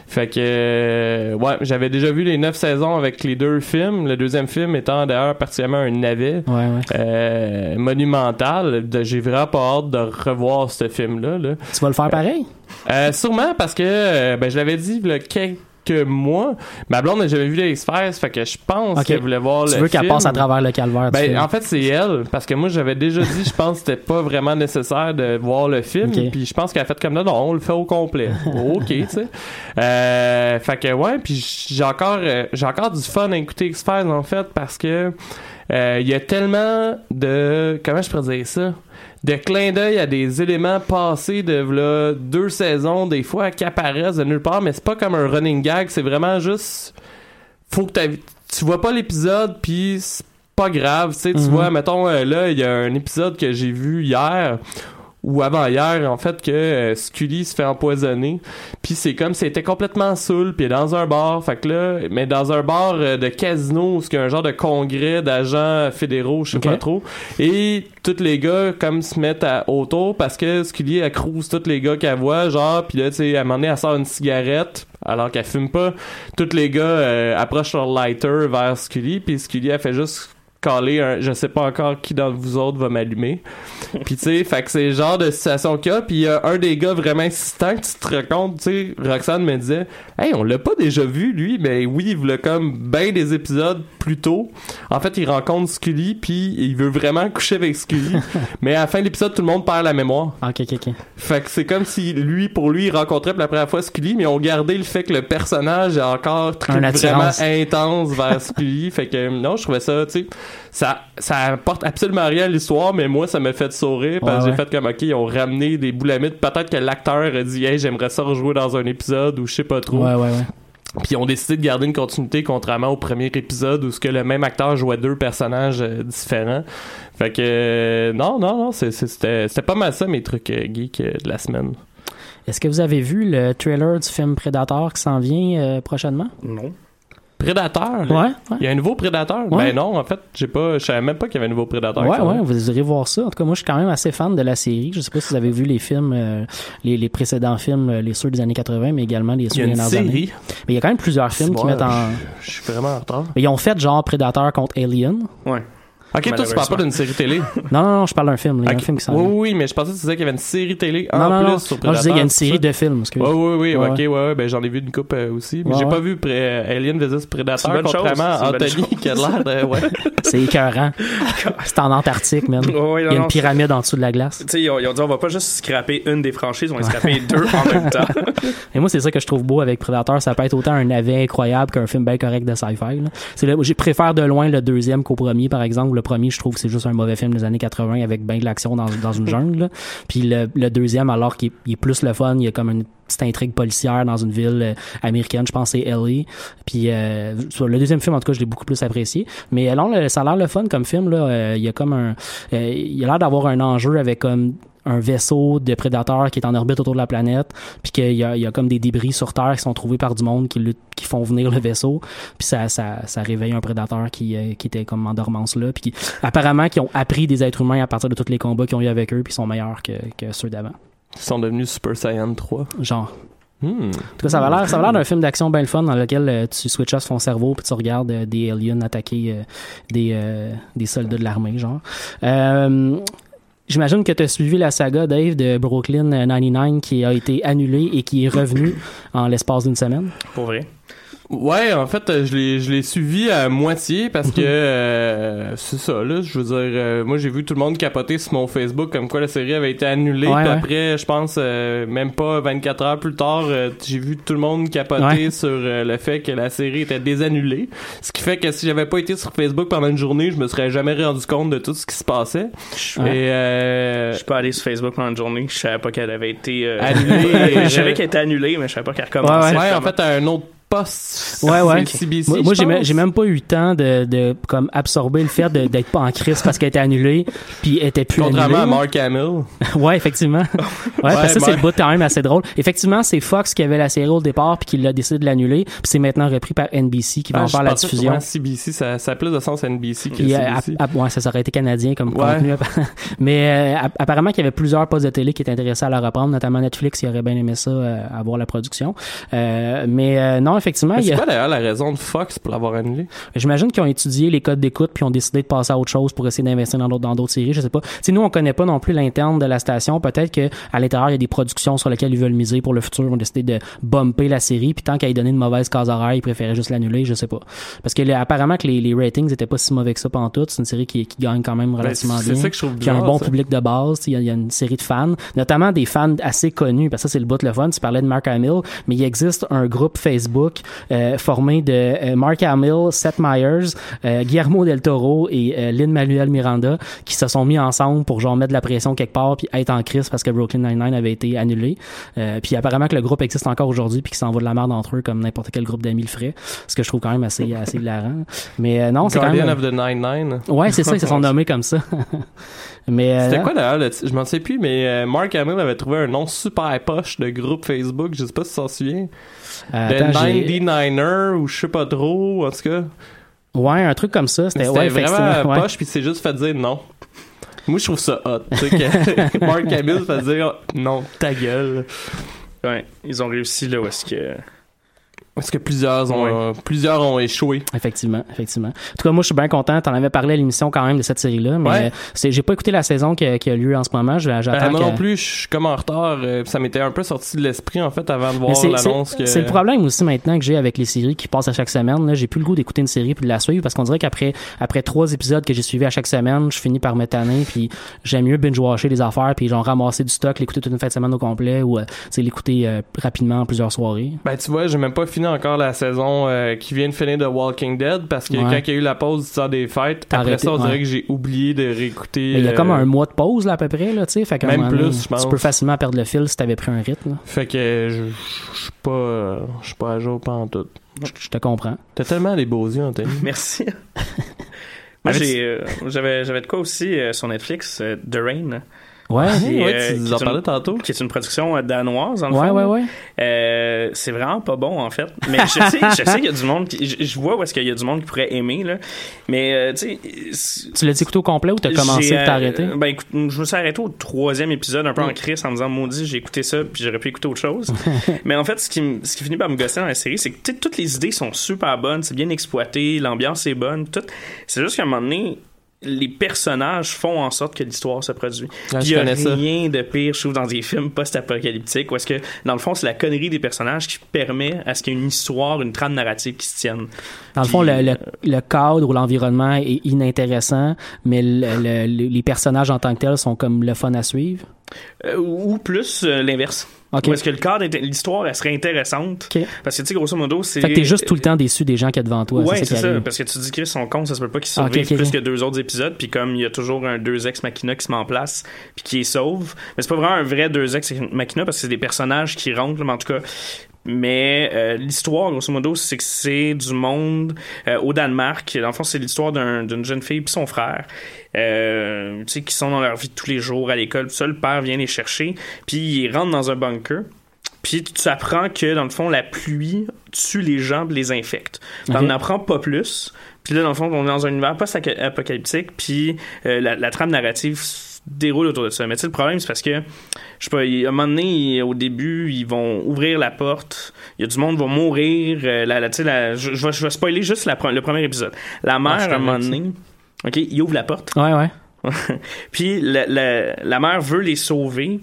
Fait que, euh, ouais, j'avais déjà vu les neuf saisons avec les deux films. Le deuxième film étant d'ailleurs particulièrement un navet Ouais, ouais. euh, monumental. J'ai vraiment pas hâte de revoir ce film-là. Là. Tu vas le faire pareil? Euh, sûrement parce que euh, ben, je l'avais dit il y mois. Ma blonde n'a jamais vu les X-Files, fait que je pense qu'elle voulait voir Tu le veux qu'elle film. passe à travers le calvaire Ben, film. en fait, c'est elle, parce que moi, j'avais déjà dit, je pense que c'était pas vraiment nécessaire de voir le film, Ok. puis je pense qu'elle a fait comme là, non, on le fait au complet. ok, tu sais. Euh, fait que, ouais, puis j'ai encore, euh, j'ai encore du fun à écouter X-Files, en fait, parce que euh, il y a tellement de, comment je pourrais dire ça? De clin d'œil à des éléments passés de là, deux saisons, des fois qui apparaissent de nulle part, mais c'est pas comme un running gag, c'est vraiment juste faut que tu vois pas l'épisode puis c'est pas grave, tu sais, tu Mhm. vois mettons euh, là, il y a un épisode que j'ai vu hier ou avant-hier, en fait, que euh, Scully se fait empoisonner. Puis c'est comme si était complètement saoul, puis dans un bar. Fait que là, mais dans un bar euh, de casino, où il y a un genre de congrès d'agents fédéraux, je sais pas trop. Et tous les gars, comme, se mettent à, autour parce que Scully, elle crouse tous les gars qu'elle voit, genre, puis là, tu sais, à un moment donné, elle sort une cigarette, alors qu'elle fume pas. Tous les gars euh, approchent leur lighter vers Scully, puis Scully, elle fait juste caler un je sais pas encore qui dans vous autres va m'allumer. Puis tu sais fait que c'est le genre de situation qu'il y a. Puis il y a un des gars vraiment insistant que tu te racontes tu sais Roxane me disait hey on l'a pas déjà vu lui mais oui il voulait comme ben des épisodes plus tôt. En fait il rencontre Scully puis il veut vraiment coucher avec Scully. Mais à la fin de l'épisode tout le monde perd la mémoire. Ok, ok, ok. fait que c'est comme si lui, pour lui, il rencontrait pour la première fois Scully, mais ont gardé le fait que le personnage est encore très, vraiment intense vers Scully. fait que non, je trouvais ça, tu sais, ça, ça apporte absolument rien à l'histoire, mais moi, ça m'a fait sourire parce Ouais, que j'ai ouais. fait comme, ok, ils ont ramené des boulamites. Peut-être que l'acteur a dit, hey, j'aimerais ça rejouer dans un épisode ou je sais pas trop. Ouais, ouais, ouais. Puis ils ont décidé de garder une continuité contrairement au premier épisode où ce que le même acteur jouait deux personnages euh, différents. Fait que euh, non, non, non, c'était c'était pas mal ça mes trucs euh, geeks euh, de la semaine. Est-ce que vous avez vu le trailer du film Predator qui s'en vient euh, prochainement? Non. Prédateur? Ouais, ouais. Il y a un nouveau Prédateur? Ouais. Ben non, en fait, j'ai pas, je savais même pas qu'il y avait un nouveau Prédateur. Ouais, ouais, vient. vous irez voir ça. En tout cas, moi, je suis quand même assez fan de la série. Je sais pas si vous avez vu les films, euh, les, les précédents films, euh, les ceux des années 80, mais également les Il y ceux a des une dernières série. années. Mais il y a quand même plusieurs films qui mettent en... Je suis vraiment en retard. Mais ils ont fait genre Predator contre Alien. Ouais. Ok, toi, tu parles pas d'une série télé. Non, non, non, je parle d'un film. Il y a un film qui s'en Oui, oui, mais je pensais que tu disais qu'il y avait une série télé en Non, non, plus non. sur Non, je disais qu'il y a une c'est série de films. excuse. Oui, oui, oui, Ouais, ok, ouais. ouais, ben j'en ai vu une coupe euh, aussi. Mais Ouais, j'ai ouais. pas vu pré- Alien vs C'est Predator, une bonne chose, contrairement c'est à une bonne Anthony chose. qui a l'air de. Ouais. C'est écœurant. C'est en Antarctique, man. Ouais, Il y a une pyramide en dessous de la glace. Tu sais, ils, ont- ils ont dit on va pas juste scraper une des franchises, on va scraper deux en même temps. Et moi, c'est ça que je trouve beau avec Predator. Ça peut être autant un navet incroyable qu'un film bien correct de sci-fi. là. C'est là, je préfère de loin le deuxième qu'au premier, par exemple. Le premier, je trouve que c'est juste un mauvais film des années 80 avec bien de l'action dans, dans une jungle. Puis le, le deuxième, alors qu'il est, plus le fun, il y a comme une petite intrigue policière dans une ville euh, américaine, je pense que c'est LA. Puis euh, le deuxième film, en tout cas, je l'ai beaucoup plus apprécié. Mais euh, non, ça a l'air le fun comme film. Là. Il y a comme un... il a l'air d'avoir un enjeu avec comme un vaisseau de prédateurs qui est en orbite autour de la planète, puis qu'il y a, il y a comme des débris sur Terre qui sont trouvés par du monde qui, qui font venir le vaisseau, puis ça, ça, ça réveille un prédateur qui, euh, qui était comme en dormance là, puis apparemment qui ont appris des êtres humains à partir de tous les combats qu'ils ont eu avec eux, puis sont meilleurs que, que ceux d'avant. Ils sont devenus Super Saiyan 3. Genre. Hmm. En tout cas, ça va l'air, ça va l'air d'un film d'action bien le fun dans lequel euh, tu switches off ton cerveau puis tu regardes euh, des aliens attaquer euh, des, des soldats de l'armée, genre. Euh, J'imagine que tu as suivi la saga, Dave, de Brooklyn 99 qui a été annulée et qui est revenue en l'espace d'une semaine. Pour vrai. Ouais, en fait, euh, je l'ai je l'ai suivi à moitié parce que euh, c'est ça là, je veux dire euh, moi j'ai vu tout le monde capoter sur mon Facebook comme quoi la série avait été annulée Ouais, puis ouais. après je pense euh, même pas 24 heures plus tard, euh, j'ai vu tout le monde capoter Ouais. sur euh, le fait que la série était désannulée, ce qui fait que si j'avais pas été sur Facebook pendant une journée, je me serais jamais rendu compte de tout ce qui se passait. Je Ouais. Et euh, je suis pas allé sur Facebook pendant une journée. Je savais pas qu'elle avait été euh, Annulée. je savais qu'elle était annulée, mais je savais pas qu'elle recommençait. ouais, en fait un autre poste Ouais, ouais. CBC, Moi, j'ai, même pas eu le temps de, de comme absorber le fait d'être pas en crise parce qu'elle était annulée puis elle était plus Contrairement à annulée. Mark Hamill. ouais, effectivement. Ouais, parce que ça, c'est le bout quand même assez drôle. Effectivement, c'est Fox qui avait la série au départ puis qui l'a décidé de l'annuler puis c'est maintenant repris par NBC qui va Ah, en faire la que diffusion. vraiment CBC, ça, ça a plus de sens à NBC que euh, CBC. ouais, ça, aurait été canadien comme contenu. Mais euh, app- apparemment qu'il y avait plusieurs postes de télé qui étaient intéressés à la reprendre, notamment Netflix, qui aurait bien aimé ça, euh, avoir la production. Euh, mais euh, non, effectivement, c'est a- quoi d'ailleurs la raison de Fox pour l'avoir annulé? J'imagine qu'ils ont étudié les codes d'écoute puis ont décidé de passer à autre chose pour essayer d'investir dans d'autres dans d'autres séries. Je sais pas. Sais, nous on connaît pas non plus l'interne de la station. Peut-être que à l'intérieur il y a des productions sur lesquelles ils veulent miser pour le futur. Ils ont décidé de bumper la série puis tant qu'à y donner une mauvaise case horaire, ils préféraient juste l'annuler. Je sais pas. Parce que là, apparemment que les, les ratings étaient pas si mauvais que ça pendant tout. C'est une série qui, qui gagne quand même relativement Ben, c'est bien. ça que je trouve qui a un bizarre, bon ça. public de base. Il y, a, il y a une série de fans, notamment des fans assez connus, parce que ça, c'est le bout le fun. Tu parlais de Mark Hamill, mais il existe un groupe Facebook euh, formé de euh, Mark Hamill, Seth Meyers, euh, Guillermo del Toro et Lin-Manuel Miranda qui se sont mis ensemble pour genre mettre de la pression quelque part puis être en crise parce que Brooklyn Nine-Nine avait été annulé. Puis apparemment que le groupe existe encore aujourd'hui puis qu'il s'en va de la merde entre eux comme n'importe quel groupe d'amis le ferait. Ce que je trouve quand même assez, assez hilarant. Mais non, c'est quand Guardian même... of the Nine Nine. Ouais, c'est ça, ils se sont nommés comme ça. mais euh, C'était quoi d'ailleurs? le Je m'en sais plus, mais euh, Mark Hamill avait trouvé un nom super poche de groupe Facebook. Je sais pas si tu t'en souviens. euh, The attends, j'ai- 99er ou je sais pas trop. En tout cas, Ouais, un truc comme ça. C'était ouais, vraiment poche puis c'est juste fait dire non. Moi, je trouve ça hot. tu sais, que Mark Hamill fait dire non, ta gueule. Ouais, ils ont réussi là où est-ce que. Parce que plusieurs ont, euh, plusieurs ont échoué. Effectivement, effectivement. En tout cas, moi, je suis bien content. T'en avais parlé à l'émission quand même de cette série-là, mais Ouais. euh, c'est, j'ai pas écouté la saison qui a, qui a lieu en ce moment. Je j'attends Euh, moi non plus, je suis comme en retard. euh, ça m'était un peu sorti de l'esprit en fait avant de voir c'est, l'annonce c'est- que. c'est le problème aussi maintenant que j'ai avec les séries qui passent à chaque semaine. Là, j'ai plus le goût d'écouter une série puis de la suivre parce qu'on dirait qu'après après trois épisodes que j'ai suivis à chaque semaine, je finis par me tanner puis j'aime mieux binge-watcher les affaires puis genre ramasser du stock, l'écouter toute une fin de semaine au complet ou sais, l'écouter euh, rapidement en plusieurs soirées. Ben tu vois, j'ai même pas fini encore la saison euh, qui vient de finir de Walking Dead parce que Ouais. quand il y a eu la pause du temps des fêtes, après arrêté, ça on dirait ouais. que j'ai oublié de réécouter. Mais il y a euh, comme un mois de pause là à peu près là, tu sais, Même moment plus, je pense. Tu peux facilement perdre le fil si t'avais pris un rythme. là. Fait que je suis pas euh, je suis pas à jour pas en tout. Je, te comprends. T'as tellement des beaux yeux, Anthony. Merci. Moi, euh, j'avais, j'avais de quoi aussi euh, sur Netflix, euh, The Rain. Ouais. Qui, ouais, euh, tu nous en parlais tantôt. Qui est une production euh, danoise, en Ouais, fond. ouais, ouais. Euh, c'est vraiment pas bon, en fait. Mais je sais, je sais qu'il y a du monde qui, je, je vois où est-ce qu'il y a du monde qui pourrait aimer, là. Mais, euh, tu sais, Tu l'as écouté au complet ou t'as commencé et t'as arrêté? Ben, écoute, je me suis arrêté au troisième épisode, un peu Mm. en crise, en me disant, maudit, j'ai écouté ça, puis j'aurais pu écouter autre chose. Mais en fait, ce qui, ce qui finit par me gosser dans la série, c'est que toutes les idées sont super bonnes, c'est bien exploité, l'ambiance est bonne, tout. C'est juste qu'à un moment donné, les personnages font en sorte que l'histoire se produit. Ah, il y a ça. rien de pire, je trouve, dans des films post-apocalyptiques, où est-ce que, dans le fond, c'est la connerie des personnages qui permet à ce qu'il y ait une histoire, une trame narrative qui se tienne. Dans le fond, le, le, le cadre ou l'environnement est inintéressant, mais le- le- le- les personnages en tant que tels sont comme le fun à suivre. Euh, ou plus euh, l'inverse. Ok. Où est-ce que le cadre, l'histoire, elle serait intéressante? Parce que, tu sais, grosso modo, c'est. Fait que t'es juste tout le temps déçu des gens qui devant toi. Ouais, c'est ça. Parce que tu dis qu'ils sont cons, ça se peut pas qu'ils Ah, ok, survivent ok, plus que deux autres épisodes. Puis comme il y a toujours un deux ex machina qui se met en place, puis qui les sauve. Mais c'est pas vraiment un vrai deux ex machina parce que c'est des personnages qui rentrent, mais en tout cas. mais euh, l'histoire, grosso modo, c'est que c'est du monde euh, au Danemark. Dans le fond, c'est l'histoire d'un- d'une jeune fille puis son frère, euh, qui sont dans leur vie de tous les jours à l'école. Tout ça, le père vient les chercher, puis ils rentrent dans un bunker. Puis tu apprends que, dans le fond, la pluie tue les gens les infecte. T'en Ok. apprends pas plus. Puis là, dans le fond, on est dans un univers post-apocalyptique, puis euh, la, la trame narrative se déroule autour de ça. Mais tu sais, le problème, c'est parce que, je sais pas, à un moment donné, au début, ils vont ouvrir la porte, il y a du monde qui va mourir. euh, la, la, je, je vais, je vais spoiler juste la, le premier épisode. La mère, Ah, à un moment donné, OK, il ouvre la porte. Ouais, ouais. Puis la, la, la mère veut les sauver.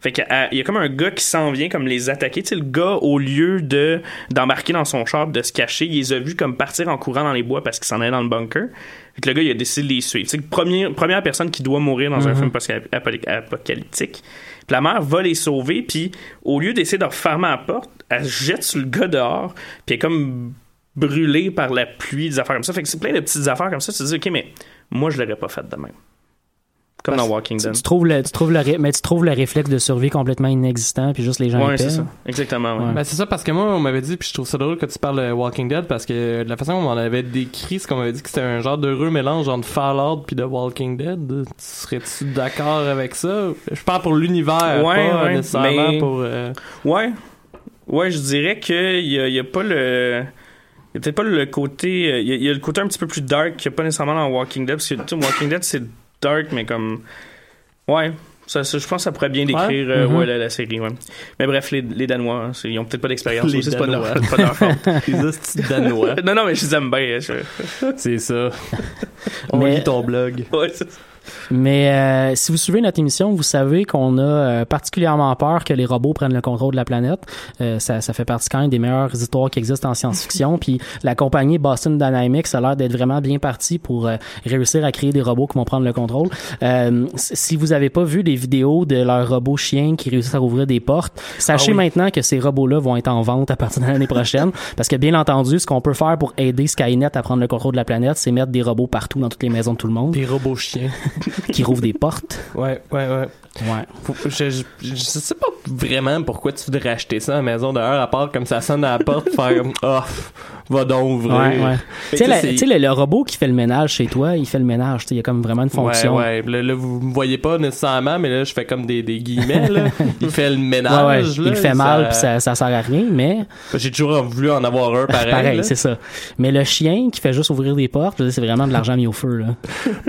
Fait qu'il y a comme un gars qui s'en vient comme les attaquer. Tu sais, le gars, au lieu de d'embarquer dans son char, de se cacher, il les a vus comme partir en courant dans les bois parce qu'il s'en allait dans le bunker. Fait que le gars, il a décidé de les suivre. Sais, première, première personne qui doit mourir dans un film post-apocalyptique. Puis la mère va les sauver, puis au lieu d'essayer de refermer la porte, elle se jette sur le gars dehors, puis elle est comme brûlée par la pluie, des affaires comme ça. Fait que c'est plein de petites affaires comme ça. Tu te dis, OK, mais moi, je l'aurais pas fait de même. Comme dans Walking Tu, Dead. tu trouves le, tu trouves le, mais tu trouves le réflexe de survie complètement inexistant, puis juste les gens épais. c'est ça. Exactement, ouais. Ouais. Ben, c'est ça parce que moi on m'avait dit puis je trouve ça drôle que tu parles de Walking Dead parce que de la façon dont on m'en avait décrit c'est qu'on m'avait dit que c'était un genre d'heureux mélange entre Fallout puis de Walking Dead serais-tu d'accord avec ça? Je parle pour l'univers Ouais, pas ouais, nécessairement mais- pour euh, Ouais. Ouais, je dirais qu'il y a, y a pas le. Il y a peut-être pas le côté. euh, Il y, a, il y a le côté un petit peu plus dark qu'il n'y a pas nécessairement dans Walking Dead. Parce que tu sais, Walking Dead, c'est dark, mais comme. Ouais. Ça, ça, je pense que ça pourrait bien décrire euh, Mhm. ouais, la, la série. Ouais. Mais bref, les, les Danois, hein, ils ont peut-être pas d'expérience. Les aussi, C'est pas de leur, Danois. pas de leur faute. les danois non, non, mais je les aime bien. je- c'est ça on Mais- lit ton blog Ouais, c'est- Mais euh, si vous suivez notre émission, vous savez qu'on a euh, particulièrement peur que les robots prennent le contrôle de la planète. Euh, ça, ça fait partie quand même des meilleures histoires qui existent en science-fiction. Puis la compagnie Boston Dynamics a l'air d'être vraiment bien partie pour euh, réussir à créer des robots qui vont prendre le contrôle. Euh, si vous avez pas vu des vidéos de leurs robots chiens qui réussissent à rouvrir des portes, sachez Ah oui. maintenant que ces robots-là vont être en vente à partir de l'année prochaine. parce que bien entendu, ce qu'on peut faire pour aider Skynet à prendre le contrôle de la planète, c'est mettre des robots partout dans toutes les maisons de tout le monde des robots chiens qui rouvrent des portes. ouais ouais ouais Ouais. Faut- je, je, je sais pas vraiment pourquoi tu voudrais acheter ça à la maison dehors à part comme ça sonne à la porte faire comme oh va donc ouvrir Ouais, ouais. Tu sais, le, le robot qui fait le ménage chez toi, il fait le ménage. Il y a comme vraiment une fonction. Ouais, ouais. Là, là, vous me voyez pas nécessairement, mais là, je fais comme des, des guillemets, là. Il fait le ménage, Ouais, là. Il le fait mal, puis ça, ça sert à rien, mais J'ai toujours voulu en avoir un pareil. pareil, c'est ça. Mais le chien qui fait juste ouvrir des portes, c'est vraiment de l'argent mis au feu. Là.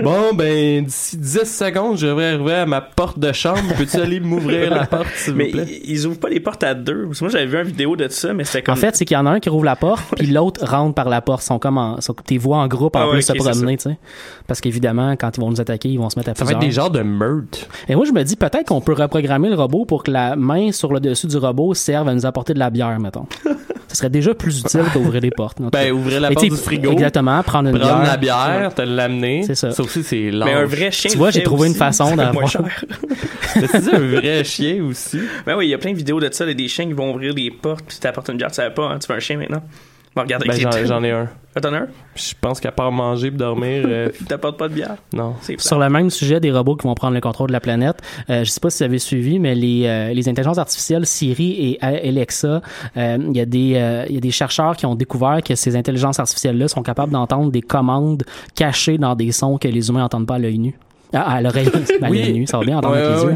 Bon, ben, d'ici 10 secondes, je devrais arriver à ma porte de chambre. Peux-tu aller m'ouvrir la porte, s'il vous Mais plaît? ils, ils ouvrent pas les portes à deux. Parce que moi, j'avais vu une vidéo de ça, mais c'était comme. En fait, c'est qu'il y en a un qui rouvre la porte, puis l'autre rentre par la porte. Ils sont comme en, sont, tes voix en groupe en Ah plus ok, se promener, tu sais. Parce qu'évidemment, quand ils vont nous attaquer, ils vont se mettre à Ça va plusieurs. être des genres de meurtres. Et moi, je me dis peut-être qu'on peut reprogrammer le robot pour que la main sur le dessus du robot serve à nous apporter de la bière, mettons. Ce serait déjà plus utile qu'ouvrir les portes. Ben, ouvrir la porte du frigo. Exactement, prendre une Prendre bière. la bière, te l'amener. C'est ça. Ça aussi, c'est lent. mais un vrai chien. Tu vois, j'ai trouvé une façon d'avoir- dis un vrai chien aussi. Ben oui, il y a plein de vidéos de ça, là, des chiens qui vont ouvrir des portes puis t'apportes une bière, tu savais pas, hein, tu veux un chien maintenant? Bon, regarde Ben, avec j'en, ai un. T'en as un? Je pense qu'à part manger et dormir, euh, T'apportes pas de bière? non. C'est Sur le même sujet des robots qui vont prendre le contrôle de la planète, euh, je sais pas si vous avez suivi, mais les, euh, les intelligences artificielles Siri et Alexa, euh, il y a des euh, il y a des chercheurs qui ont découvert que ces intelligences artificielles-là sont capables d'entendre des commandes cachées dans des sons que les humains n'entendent pas à l'œil nu. Ah, à l'oreille, à Oui. l'œil nu, ça va bien entendre Ouais, avec les ouais,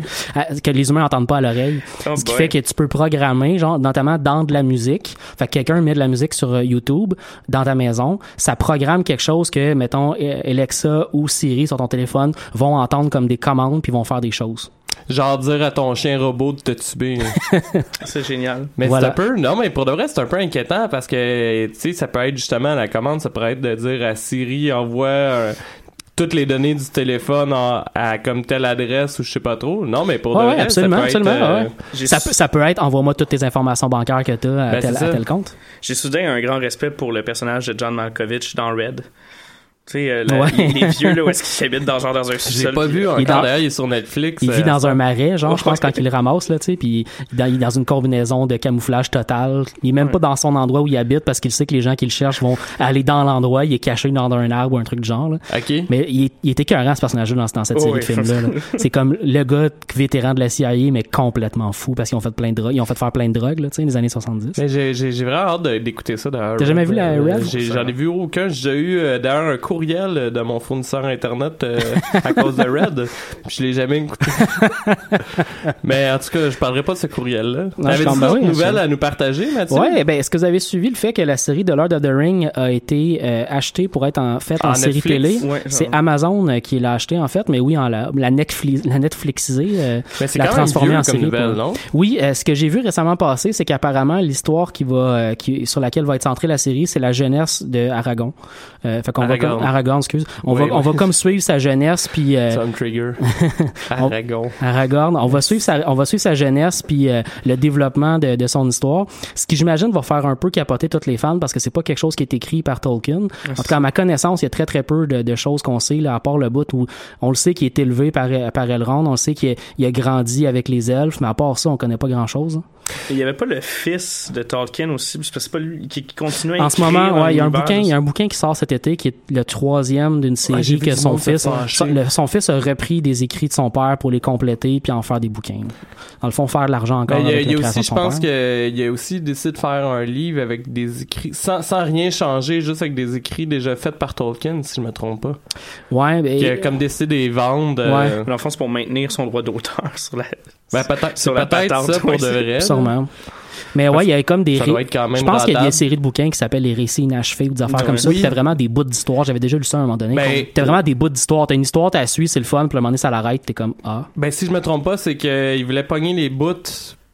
yeux. Que les humains n'entendent pas à l'oreille. Oh Ce qui boy. fait que tu peux programmer, genre, notamment dans de la musique. Fait que quelqu'un met de la musique sur euh, YouTube, dans ta maison. Ça programme quelque chose que, mettons, euh, Alexa ou Siri sur ton téléphone vont entendre comme des commandes puis vont faire des choses. Genre dire à ton chien robot de te tuer. C'est génial. Mais Voilà. c'est un peu, non, mais pour de vrai, c'est un peu inquiétant parce que, tu sais, ça peut être justement la commande, ça pourrait être de dire à Siri, envoie euh, toutes les données du téléphone en- à comme telle adresse ou je sais pas trop. Non, mais pour Ouais, de ouais, vrai, absolument, ça peut absolument, être, euh, ouais. Ça peut, ça peut être envoie-moi toutes tes informations bancaires que tu as à, Ben, tel, à tel compte. J'ai soudain un grand respect pour le personnage de John Malkovich dans Red. Tu sais, euh, la- Ouais. les, les vieux, là, où est-ce qu'ils habitent dans, genre, dans un J'ai sous-sol. pas vu encore. Il est dans- D'ailleurs, il est sur Netflix. Il vit euh, dans ça- un marais, genre, je pense, quand il le ramasse, là, tu sais, puis il, dans- il est dans une combinaison de camouflage total. Il est même pas dans son endroit où il habite parce qu'il sait que les gens qui le cherchent vont aller dans l'endroit. Il est caché dans un arbre ou un truc du genre, là. Ok. Mais il, est- il était écœurant, ce personnage-là, dans, dans cette Oh, série oui. de films-là. là. C'est comme le gars vétéran de la CIA, mais complètement fou parce qu'ils ont fait plein de drogues. Ils ont fait faire plein de drogues, là, tu sais, les années 70. Mais j'ai, j'ai, j'ai vraiment hâte de- d'écouter ça d'ailleurs. T'as jamais vu la Euh, j'ai- J'en ai vu aucun. J'ai déjà eu euh, d'ailleurs un courriel de mon fournisseur internet euh, à cause de Red. Puis je l'ai jamais écouté. Mais en tout cas, je parlerai pas de ce courriel-là. D'autres oui, nouvelles je- à nous partager, Mathieu? Ouais, ben, est-ce que vous avez suivi le fait que la série de Lord of the Ring a été euh, achetée pour être en fait en, En série télé? Ouais, C'est. Amazon euh, qui l'a acheté en fait, mais oui, en la, la, Netflix, la Netflixisée. euh, la vieux en série nouvelle, pour- non? Oui, ce que j'ai vu récemment passer, c'est qu'apparemment l'histoire qui va, qui, sur laquelle va être centrée la série, c'est la jeunesse de Aragon. Euh, fait qu'on Aragorn. Aragorn, excuse. On Oui, va, on va comme suivre sa jeunesse puis. euh, trigger. On- Aragon. Aragorn. On va suivre sa, on va suivre sa jeunesse puis euh, le développement de, de son histoire. Ce qui, j'imagine, va faire un peu capoter toutes les fans parce que c'est pas quelque chose qui est écrit par Tolkien. En tout cas, à ma connaissance, il y a très très peu de, de choses qu'on sait, là, à part le bout où on le sait qu'il est élevé par, par Elrond, on le sait qu'il a, a grandi avec les elfes, mais à part ça, on connaît pas grand chose. Il y avait pas le fils de Tolkien aussi, parce que c'est pas lui qui, qui continue à En ce moment, ouais, il y a un bouquin, il y a un bouquin qui sort cet été qui est le troisième d'une série que son fils, son, le- son fils a repris des écrits de son père pour les compléter puis en faire des bouquins. Dans le fond, faire de l'argent encore. Ben, il y a, aussi, je pense qu'il y a aussi décidé de faire un livre avec des écrits, sans, sans rien changer, juste avec des écrits déjà faits par Tolkien, si je me trompe pas. Ouais, ben, Qui a comme décidé de les vendre. euh, Dans le fond, c'est pour maintenir son droit d'auteur sur la. Ben, peut-être, c'est Sur la peut-être patente, ça pour de c'est- vrai. Sûrement. Mais ouais, il y a comme des. Ça ré- doit être quand même Je pense qu'il y a des séries de bouquins qui s'appellent les récits inachevés ou des affaires comme ça. Oui. Puis t'as vraiment des bouts d'histoire. J'avais déjà lu ça à un moment donné. Ben, t'as vraiment des bouts d'histoire. T'as une histoire, t'as suivi, c'est le fun. Puis à un moment donné, ça l'arrête. T'es comme ah. Ben, si je me trompe pas, c'est qu'il voulait pogner les bouts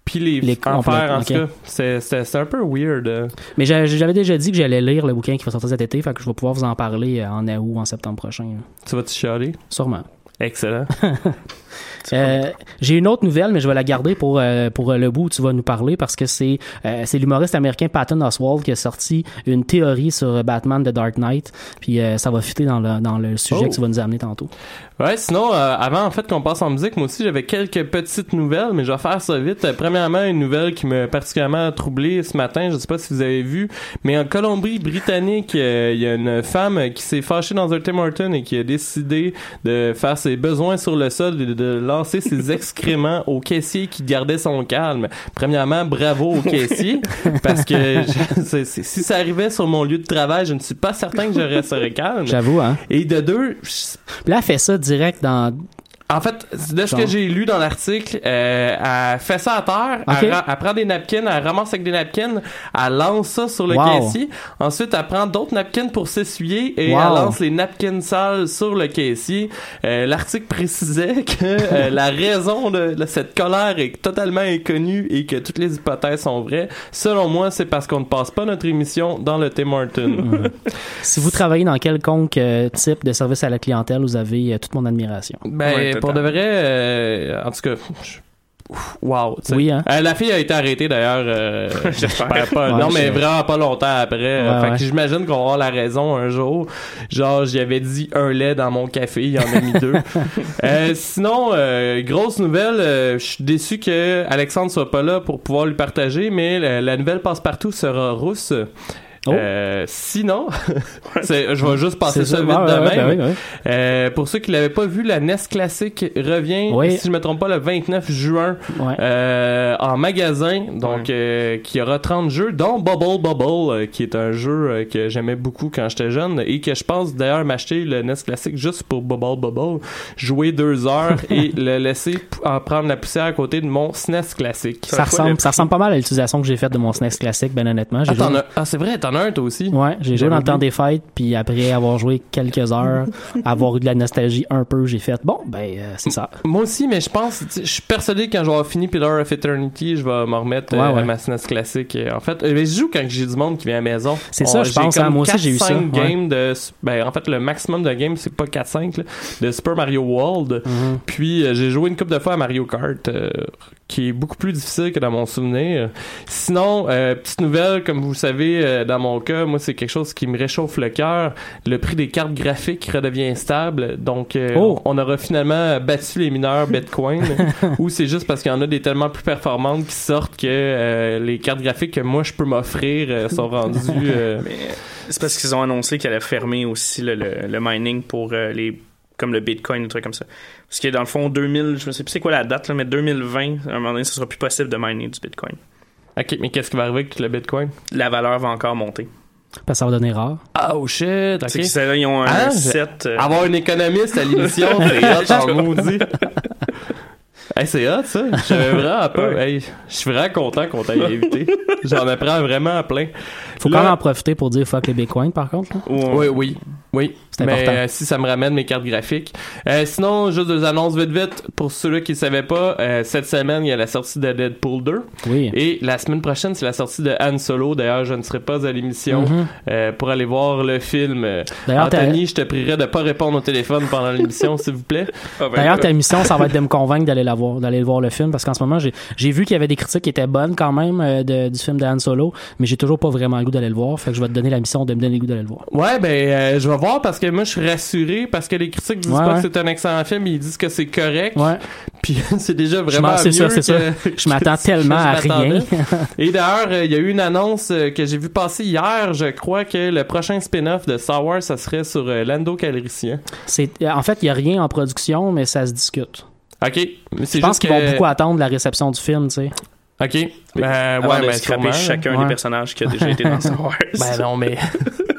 puis les, Les en faire, en tout cas. C'est- C'est c'est un peu weird. euh. Mais j'a- j'avais déjà dit que j'allais lire le bouquin qui va sortir cet été. Fait que je vais pouvoir vous en parler euh, en août ou en septembre prochain. Tu vas-tu chialer? Sûrement. Excellent. Euh, J'ai une autre nouvelle, mais je vais la garder pour euh, pour euh, le bout où tu vas nous parler parce que c'est euh, c'est l'humoriste américain Patton Oswalt qui a sorti une théorie sur Batman The Dark Knight. Puis euh, ça va fitter dans le dans le sujet Oh. que tu vas nous amener tantôt. Ouais, sinon, euh, avant en fait qu'on passe en musique, moi aussi j'avais quelques petites nouvelles, mais je vais faire ça vite. Premièrement, une nouvelle qui m'a particulièrement troublé ce matin, je sais pas si vous avez vu, mais en Colombie-Britannique, il y a une femme qui s'est fâchée dans un Tim Horton et qui a décidé de faire ses besoins sur le sol et de, de lancer ses excréments au caissier qui gardait son calme. Premièrement, bravo au caissier, parce que je- si ça arrivait sur mon lieu de travail, je ne suis pas certain que je resterais calme. J'avoue, hein. Et de deux, je- là, elle fait ça direct dans. En fait, de ce que j'ai lu dans l'article, euh, elle fait ça à terre, elle, prend des napkins, elle ramasse avec des napkins, elle lance ça sur le Wow. caissier. Ensuite, elle prend d'autres napkins pour s'essuyer et Wow. elle lance les napkins sales sur le caissier. Euh, l'article précisait que euh, la raison de, de cette colère est totalement inconnue et que toutes les hypothèses sont vraies. Selon moi, c'est parce qu'on ne passe pas notre émission dans le Tim Horton. Si vous travaillez dans quelconque euh, type de service à la clientèle, vous avez euh, toute mon admiration. Ben, Ouais, pour de vrai, euh, en tout cas, wow. Oui, hein. Euh, la fille a été arrêtée d'ailleurs. euh, J'espère. pas. Ouais, non, mais vraiment pas longtemps après. Ouais, fait ouais. que j'imagine qu'on avoir la raison un jour. Genre, j'y avais dit un lait dans mon café, il y en a mis deux. Euh, sinon, euh, grosse nouvelle, euh, je suis déçu que Alexandre soit pas là pour pouvoir lui partager, mais la, la nouvelle passe-partout sera rousse. Oh. Euh, sinon, c'est- je vais juste passer ça, vite de ouais, même. Euh, pour ceux qui l'avaient pas vu, la NES classique revient, Oui. si je me trompe pas, le 29 juin Ouais. euh, en magasin. Donc, euh, qui aura 30 jeux, dont Bubble Bubble, euh, qui est un jeu euh, que j'aimais beaucoup quand j'étais jeune et que je pense d'ailleurs m'acheter le NES classique juste pour Bubble Bubble, jouer deux heures et le laisser en prendre la poussière à côté de mon SNES classique. Ça ressemble, ça ressemble pas mal à l'utilisation que j'ai faite de mon SNES classique, ben honnêtement. Ah, joué- ah, c'est vrai, t'en as un toi aussi? Ouais, j'ai joué dans le temps des fêtes, puis après avoir joué quelques heures, avoir eu de la nostalgie un peu, j'ai fait bon, ben euh, c'est ça. Moi aussi, mais je pense, je suis persuadé que quand je vais avoir fini Pillar of Eternity, je vais m'en remettre Ouais, euh, ouais. à ma SNES classique. En fait, euh, mais je joue quand j'ai du monde qui vient à la maison. C'est ça, je pense, comme hein, moi aussi, j'ai eu ça, 4-5 ouais. games de, ben, en fait, le maximum de games, c'est pas 4-5, là, de Super Mario World. Mhm. Puis, euh, j'ai joué une couple de fois à Mario Kart, euh, qui est beaucoup plus difficile que dans mon souvenir. Sinon, euh, petite nouvelle, comme vous savez, euh, dans mon cas, moi, c'est quelque chose qui me réchauffe le cœur. Le prix des cartes graphiques redevient stable. Donc, euh, Oh. on aura finalement battu les mineurs Bitcoin. ou c'est juste parce qu'il y en a des tellement plus performantes qui sortent que euh, les cartes graphiques que moi, je peux m'offrir euh, sont rendues... c'est parce qu'ils ont annoncé qu'elle allait fermer aussi le, le- le mining pour les comme le Bitcoin, des trucs comme ça. Parce que dans le fond, 2000, je ne sais plus c'est quoi la date, là, mais 2020, à un moment donné, ce sera plus possible de miner du Bitcoin. OK, mais qu'est-ce qui va arriver avec le Bitcoin? La valeur va encore monter. Parce que ça va donner rare. Oh shit, OK. C'est que ceux-là, ils ont un Ah, set. euh, Avoir un économiste à l'émission, c'est hot en maudit. Hey, c'est hot, ça. Je savais vraiment pas. Ouais. Hey, je suis vraiment content qu'on t'ait invité. J'en apprends vraiment à plein. Faut Là- quand même en profiter pour dire fuck les bitcoins, par contre. là. Oui, oui. Oui, C'est mais important. euh, si ça me ramène mes cartes graphiques. Euh, sinon, juste deux annonces vite vite. Pour ceux-là qui ne savaient pas, euh, cette semaine, il y a la sortie de Deadpool 2. Oui. Et la semaine prochaine, c'est la sortie de Han Solo. D'ailleurs, je ne serai pas à l'émission Mhm. euh, pour aller voir le film. D'ailleurs, Anthony, je te prierai de pas répondre au téléphone pendant l'émission, s'il vous plaît. Ah, ben, D'ailleurs, ta mission, ça va être de me convaincre d'aller la voir, d'aller voir le film, parce qu'en ce moment, j'ai, vu qu'il y avait des critiques qui étaient bonnes quand même euh, de- du film de Han Solo, mais j'ai toujours pas vraiment le goût d'aller le voir. Fait que je vais te donner la mission de me donner le goût d'aller le voir. Ouais, ben, euh, je vais voir parce que moi, je suis rassuré parce que les critiques disent Ouais, pas ouais. que c'est un excellent film, ils disent que c'est correct. Ouais. Puis c'est déjà vraiment m'en- c'est ça, c'est ça. Je m'attends tellement à rien. Et d'ailleurs, euh, il y a eu une annonce que j'ai vu passer hier. Je crois que le prochain spin-off de Star Wars, ça serait sur Lando Calrissian. C'est, en fait, il y a rien en production, mais ça se discute. Ok, mais Je pense qu'ils que... vont beaucoup attendre la réception du film, tu sais. Ok, ben, avant ouais, de ben, scraper sûrement. chacun Ouais. des personnages qui a déjà été dans Star Wars. Ben non, mais...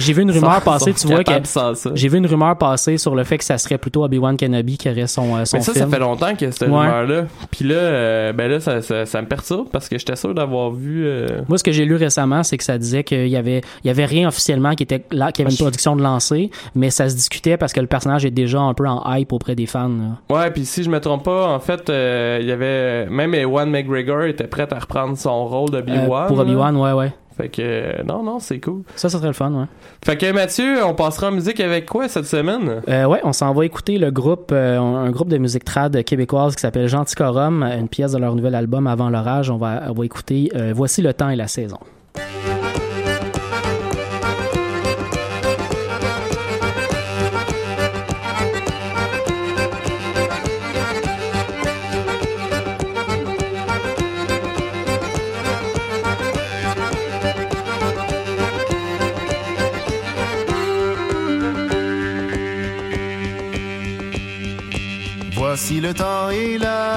J'ai vu une rumeur passer, tu vois, que que... J'ai vu une rumeur passer sur le fait que ça serait plutôt Obi-Wan Kenobi qui aurait son, euh, son Mais ça, film. ça fait longtemps a cette Ouais. rumeur-là. Puis là, euh, ben là, ça, ça, ça me perturbe parce que j'étais sûr d'avoir vu... euh, Moi, ce que j'ai lu récemment, c'est que ça disait qu'il y avait, il y avait rien officiellement qui était là, qu'il y avait une production de lancée, mais ça se discutait parce que le personnage est déjà un peu en hype auprès des fans. là. Ouais, puis si je me trompe pas, en fait, euh, il y avait même Ewan McGregor était prêt à reprendre son rôle Euh, d'Obi-Wan. pour. Obi-Wan, ouais, ouais. Fait que euh, non, non, c'est cool. Ça, ça serait le fun, ouais. Fait que Mathieu, on passera en musique avec quoi cette semaine? Euh, ouais, on s'en va écouter le groupe, euh, un groupe de musique trad québécoise qui s'appelle Genticorum, une pièce de leur nouvel album Avant l'orage. On va, on va écouter euh, Voici le temps et la saison. Le temps et la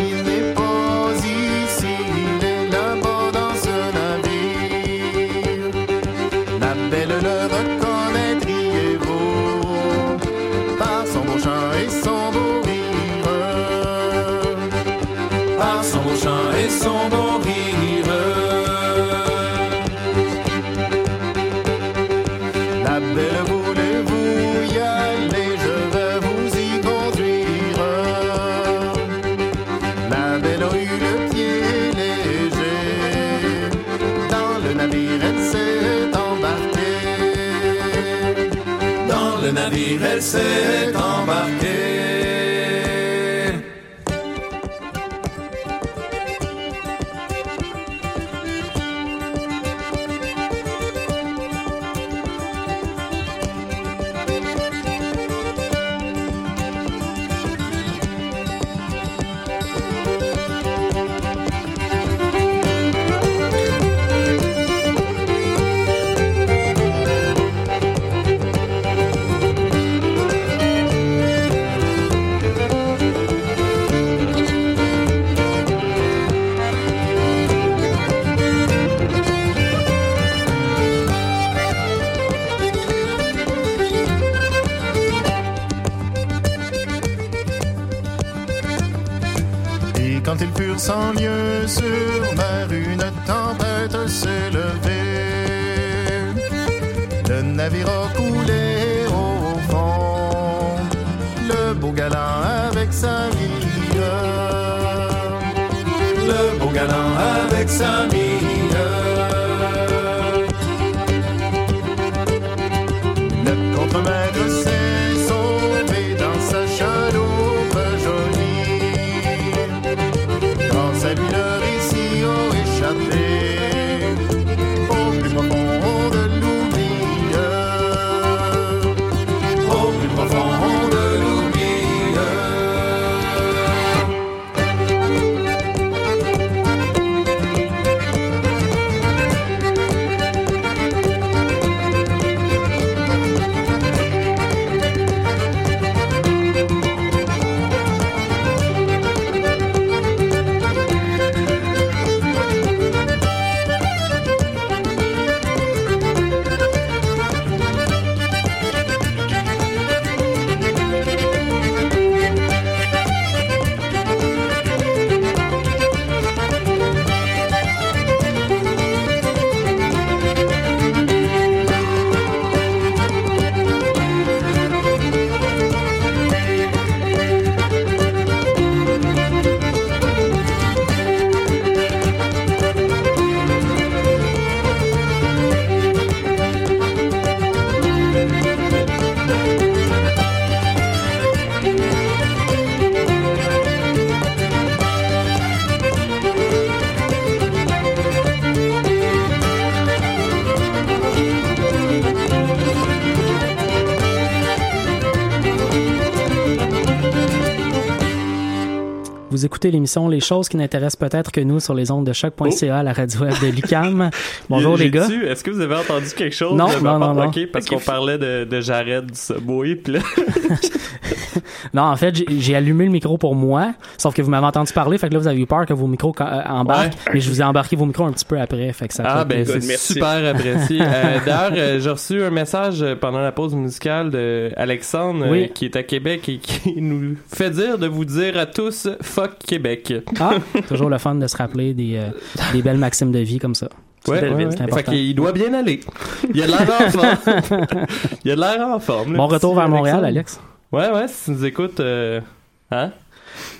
Mon amant, navire, elle avec L'émission Les choses qui n'intéressent peut-être que nous sur les ondes de choc.ca, la radio web de l'UQAM. Bonjour les gars. Est-ce que vous avez entendu quelque chose? Non, non, non, non. Parce qu'on parlait de, de Jared du Subway, puis là... Non, en fait, j'ai- allumé le micro pour moi, sauf que vous m'avez entendu parler, fait que là, vous avez eu peur que vos micros euh, embarquent, Ouais. mais je vous ai embarqué vos micros un petit peu après, fait que ça Ah, ben, c'est super apprécié. Euh, D'ailleurs, euh, j'ai reçu un message euh, pendant la pause musicale de Alexandre, euh, Oui. qui est à Québec et qui nous fait dire de vous dire à tous « fuck Québec Ah, toujours le fun de se rappeler des, euh, des belles maximes de vie comme ça. ». Ouais, ouais, ouais. Fait qu'il doit bien aller. Il a de l'air en forme. Il a de l'air en forme. Bon retour vers Montréal. Alex. Ouais, ouais, si tu nous écoutes... euh, Hein?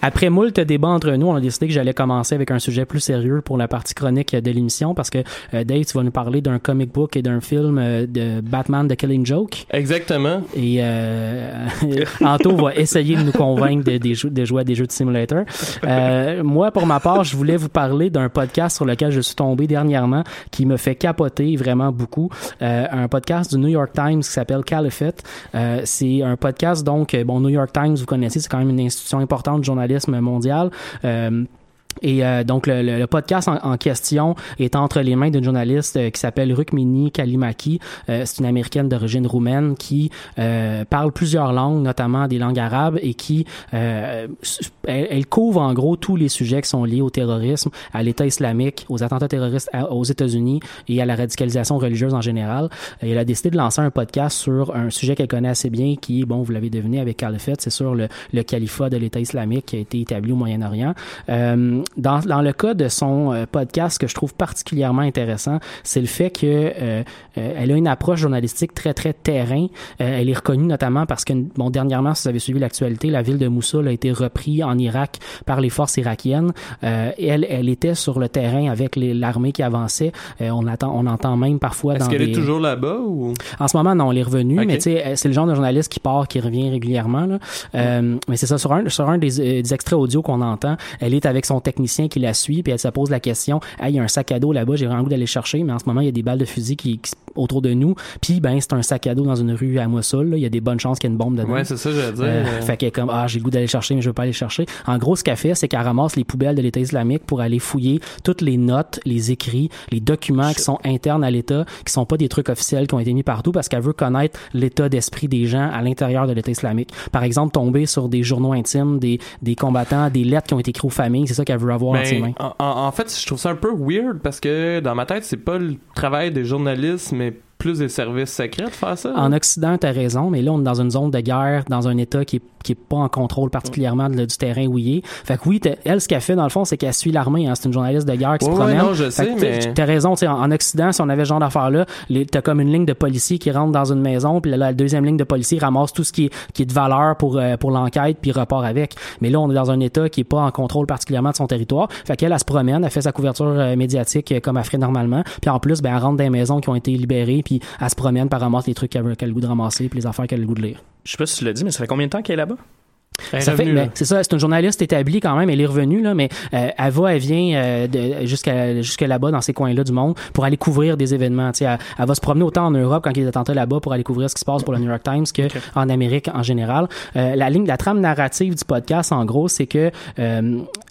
Après moult débats entre nous, on a décidé que j'allais commencer avec un sujet plus sérieux pour la partie chronique de l'émission parce que euh, Dave, tu vas nous parler d'un comic book et d'un film euh, de Batman The Killing Joke. Exactement. Et euh, Anto va essayer de nous convaincre de, de jou- de jouer à des jeux de simulator. Euh, moi, pour ma part, je voulais vous parler d'un podcast sur lequel je suis tombé dernièrement qui me fait capoter vraiment beaucoup. Euh, un podcast du New York Times qui s'appelle Caliphate. Euh, c'est un podcast, donc, euh, bon, New York Times, vous connaissez, c'est quand même une institution importante journalisme mondial. Euh, et euh, donc le, le- le podcast en, en question est entre les mains d'une journaliste euh, qui s'appelle Rukmini Kalimaki. Euh, c'est une américaine d'origine roumaine qui euh, parle plusieurs langues, notamment des langues arabes, et qui euh, elle, elle couvre en gros tous les sujets qui sont liés au terrorisme, à l'État islamique, aux attentats terroristes aux États-Unis et à la radicalisation religieuse en général. Elle a décidé de lancer un podcast sur un sujet qu'elle connaît assez bien, qui bon, vous l'avez deviné avec Caliphate, c'est sur le, le califat de l'État islamique qui a été établi au Moyen-Orient. Dans, dans le cas de son euh, podcast, ce que je trouve particulièrement intéressant, c'est le fait que euh, euh, elle a une approche journalistique très très terrain. Elle est reconnue notamment parce que bon dernièrement, si vous avez suivi l'actualité, la ville de Mossoul a été reprise en Irak par les forces irakiennes. Euh, elle, elle était sur le terrain avec l'armée qui avançait. Euh, on attend, on entend même parfois Est-ce qu'elle des... est toujours là-bas ou... En ce moment, non, elle est revenue, Ok. mais tu sais, c'est le genre de journaliste qui part, qui revient régulièrement. Là. Euh, mais c'est ça, sur un, sur un des, des extraits audio qu'on entend, elle est avec son technicien qui la suit, puis elle se pose la question, « Hey, il y a un sac à dos là-bas, j'ai vraiment goût d'aller chercher, mais en ce moment, il y a des balles de fusil qui, qui- autour de nous, puis ben, c'est un sac à dos dans une rue à Mossoul, là. il y a des bonnes chances qu'il y ait une bombe dedans. Ouais, c'est ça, j'allais dire. Euh, Euh, fait qu'elle est comme ah j'ai le goût d'aller chercher mais je veux pas aller chercher. En gros ce qu'elle fait c'est qu'elle ramasse les poubelles de l'État islamique pour aller fouiller toutes les notes, les écrits, les documents qui sont internes à l'État, qui sont pas des trucs officiels qui ont été mis partout parce qu'elle veut connaître l'état d'esprit des gens à l'intérieur de l'État islamique. Par exemple tomber sur des journaux intimes des, des combattants, des lettres qui ont été écrites aux familles, c'est ça qu'elle veut avoir Ben, dans ses mains. en, en- en fait, je trouve ça un peu weird parce que dans ma tête, c'est pas le travail des journalistes, mais plus des services secrets de faire ça. En Occident, tu as raison, mais là, on est dans une zone de guerre, dans un État qui est, qui est pas en contrôle particulièrement du terrain où il est. Fait que oui, elle, ce qu'elle fait, dans le fond, c'est qu'elle suit l'armée. Hein. C'est une journaliste de guerre qui se promène. non, je sais, mais... T'as raison, en, en Occident, si on avait ce genre d'affaires-là, t'as comme une ligne de policiers qui rentre dans une maison, puis là, la deuxième ligne de policiers ramasse tout ce qui est, qui est de valeur pour, euh, pour l'enquête, puis repart avec. Mais là, on est dans un État qui est pas en contrôle particulièrement de son territoire. Fait qu'elle, elle, se promène, elle fait sa couverture euh, médiatique euh, comme elle ferait normalement. Puis en plus, ben, elle rentre dans des maisons qui ont été libérées, puis elle se promène, par ramasse les trucs qu'elle a le goût de ramasser, puis les affaires qu'elle a le goût de lire. Je sais pas si tu l'as dit, mais ça fait combien de temps qu'elle est là-bas? Ça fait, ben, c'est ça, c'est une journaliste établie quand même, elle est revenue là, mais euh, elle va, elle vient euh, de, jusqu'à jusque là-bas dans ces coins-là du monde pour aller couvrir des événements. Elle, elle, va se promener autant en Europe quand il y a des attentats là-bas pour aller couvrir ce qui se passe pour le New York Times que en Amérique en général. Euh, la ligne, la trame narrative du podcast, en gros, c'est que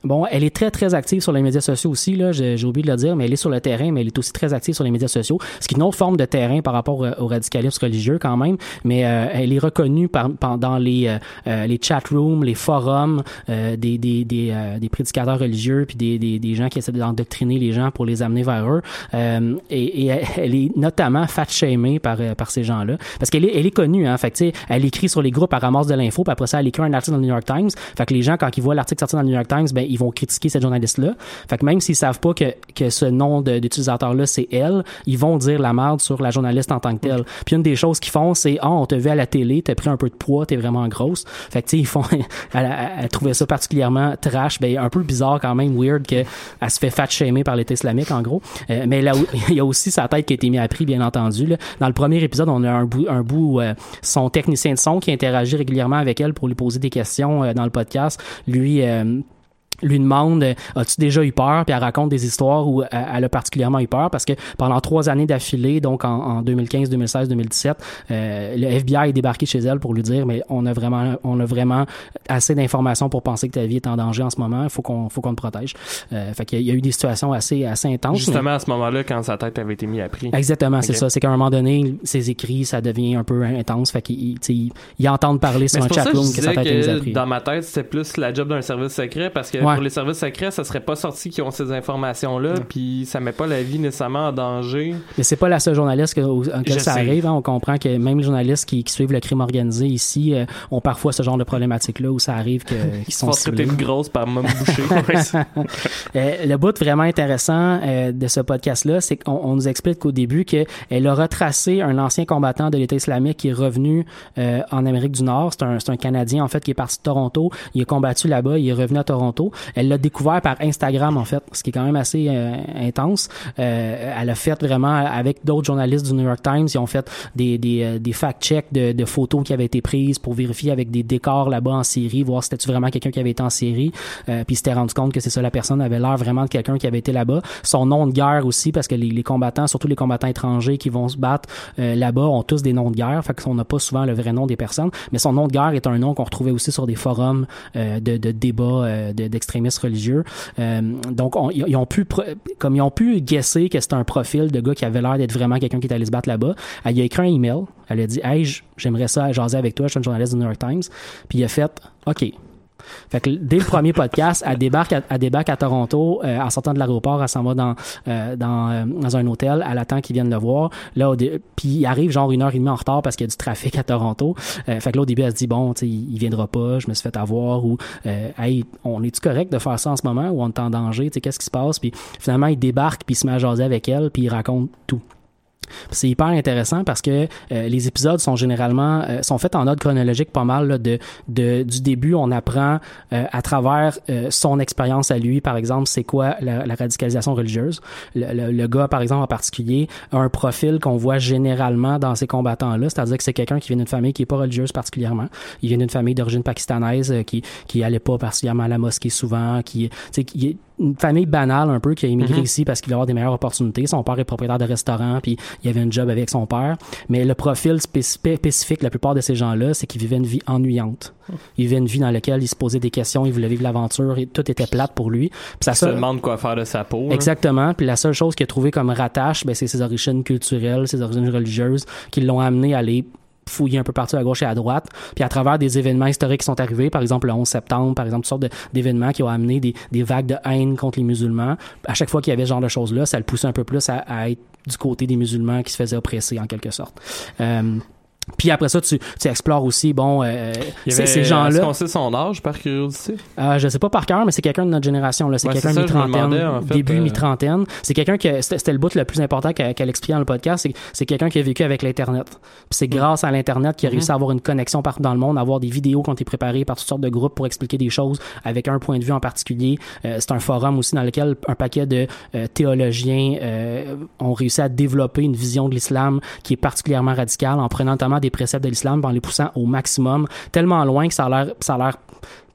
bon, elle est très très active sur les médias sociaux aussi là. J'ai oublié de le dire, mais elle est sur le terrain, mais elle est aussi très active sur les médias sociaux, ce qui est une autre forme de terrain par rapport au, radicalisme religieux quand même. Mais elle est reconnue par, pendant les les chat rooms, les forums euh, des, des, des, euh, des, prédicateurs religieux, puis des, des, des, gens qui essaient d'endoctriner les gens pour les amener vers eux. Euh, et, et, elle est notamment fat-shamée par, par ces gens-là. Parce qu'elle est, elle est connue, hein. Fait que, elle écrit sur les groupes, elle ramasse de l'info, puis après ça, elle écrit un article dans le New York Times. Fait que les gens, quand ils voient l'article sortir dans le New York Times, ben, ils vont critiquer cette journaliste-là. Fait que même s'ils savent pas que, que ce nom d'utilisateur-là, c'est elle, ils vont dire la merde sur la journaliste en tant que telle. Puis une des choses qu'ils font, c'est, oh, on te vu à la télé, t'as pris un peu de poids, t'es vraiment grosse. Fait que, tu sais, ils font, elle, trouvait ça particulièrement trash, ben un peu bizarre quand même, weird que elle se fait fat shamer par l'État islamique en gros. Euh, mais là, il y a aussi sa tête qui a été mise à prix, bien entendu. Dans le premier épisode, on a un bout, un bout où euh, son technicien de son qui interagit régulièrement avec elle pour lui poser des questions euh, dans le podcast, lui lui demande as-tu déjà eu peur? Puis elle raconte des histoires où elle a particulièrement eu peur parce que pendant trois années d'affilée donc en, 2015 2016 2017 le FBI est débarqué chez elle pour lui dire mais on a vraiment on a vraiment assez d'informations pour penser que ta vie est en danger en ce moment faut qu'on faut qu'on te protège. Euh, fait qu'il y, a eu des situations assez assez intenses justement à ce moment-là quand sa tête avait été mise à prix. Exactement c'est ça. C'est qu'à un moment donné ses écrits ça devient un peu intense. Fait qu'il il, il entend parler sur un chatroom que, que sa tête est mise à prix. dans ma tête c'était plus la job d'un service secret parce que pour les services secrets, ça serait pas sorti qui ont ces informations-là, puis ça met pas la vie nécessairement en danger. Mais c'est pas la seule journaliste que, ça arrive. Hein. On comprend que même les journalistes qui, suivent le crime organisé ici euh, ont parfois ce genre de problématique-là où ça arrive qu'ils sont ciblés. une grosse par Mom Boucher. euh, le bout vraiment intéressant euh, de ce podcast-là, c'est qu'on nous explique qu'au début qu'elle a retracé un ancien combattant de l'État islamique qui est revenu euh, en Amérique du Nord. C'est un, un Canadien, en fait, qui est parti de Toronto. Il a combattu là-bas. Il est revenu à Toronto. Elle l'a découvert par Instagram en fait, ce qui est quand même assez euh, intense. Euh, elle a fait vraiment avec d'autres journalistes du New York Times, ils ont fait des des, euh, des fact-checks de, de, photos qui avaient été prises pour vérifier avec des décors là-bas en Syrie, voir si c'était vraiment quelqu'un qui avait été en Syrie. Euh, puis s'était rendu compte que c'est ça la personne avait l'air vraiment de quelqu'un qui avait été là-bas. Son nom de guerre aussi parce que les, les combattants, surtout les combattants étrangers qui vont se battre là-bas ont tous des noms de guerre, fait qu'on n'a pas souvent le vrai nom des personnes, mais son nom de guerre est un nom qu'on retrouvait aussi sur des forums de, de débats d'extrémistes religieux euh, donc, ils ont pu, comme ils ont pu guesser que c'était un profil de gars qui avait l'air d'être vraiment quelqu'un qui était allé se battre là-bas. Elle a écrit un email. Elle a dit, hey, j'aimerais ça jaser avec toi. Je suis un journaliste du New York Times. Puis il a fait, OK, fait que dès le premier podcast, elle débarque à, débarque à Toronto. Euh, en sortant de l'aéroport, elle s'en va dans euh, dans, euh, dans un hôtel. Elle attend qu'ils viennent le voir. Là, puis il arrive genre une heure et demie en retard parce qu'il y a du trafic à Toronto. Euh, fait que là, au début, elle se dit bon, tu sais, il, viendra pas. Je me suis fait avoir ou hey, on est-tu correct de faire ça en ce moment ou on est en danger Tu sais, qu'est-ce qui se passe? Puis finalement, il débarque puis il se met à jaser avec elle puis il raconte tout. C'est hyper intéressant parce que euh, les épisodes sont généralement euh, sont faits en ordre chronologique pas mal de, du début on apprend euh, à travers son expérience à lui. Par exemple c'est quoi la, radicalisation religieuse? Le, gars par exemple en particulier a un profil qu'on voit généralement dans ces combattants là c'est-à-dire que c'est quelqu'un qui vient d'une famille qui est pas religieuse particulièrement. Il vient d'une famille d'origine pakistanaise qui qui allait pas particulièrement à la mosquée souvent qui qui une famille banale un peu qui a immigré mm-hmm. ici parce qu'il a avoir des meilleures opportunités. Son père est propriétaire de restaurant, puis il avait un job avec son père. Mais le profil spécifique de la plupart de ces gens-là, c'est qu'ils vivaient une vie ennuyante. Ils vivaient une vie dans laquelle ils se posaient des questions, ils voulaient vivre l'aventure et tout était plate pour lui. Puis ça se demande quoi faire de sa peau. Exactement. Puis la seule chose qu'il a trouvé comme rattache, ben, c'est ses origines culturelles, ses origines religieuses qui l'ont amené à aller fouiller un peu partout à gauche et à droite. Puis à travers des événements historiques qui sont arrivés, par exemple le 11 septembre, par exemple, toutes sortes d'événements qui ont amené des, vagues de haine contre les musulmans. À chaque fois qu'il y avait ce genre de choses-là, ça le poussait un peu plus à, à être du côté des musulmans qui se faisaient oppresser en quelque sorte. Euh, puis après ça, tu, tu explores aussi, bon, euh, ces, ces gens-là. Est-ce qu'on sait son âge par curiosité? Euh, je sais pas par cœur, mais c'est quelqu'un de notre génération. Là. C'est quelqu'un de mi-trentaine, en fait, début euh... mi-trentaine. C'est quelqu'un qui, c'était le bout le plus important qu'elle qu expliquait dans le podcast, c'est, quelqu'un qui a vécu avec l'Internet. Puis c'est mm. grâce à l'Internet qu'il a réussi mm-hmm. à avoir une connexion partout dans le monde, avoir des vidéos qui ont été préparées par toutes sortes de groupes pour expliquer des choses avec un point de vue en particulier. Euh, c'est un forum aussi dans lequel un paquet de euh, théologiens euh, ont réussi à développer une vision de l'islam qui est particulièrement radicale en prenant notamment des préceptes de l'islam en les poussant au maximum, tellement loin que ça a l'air, ça a l'air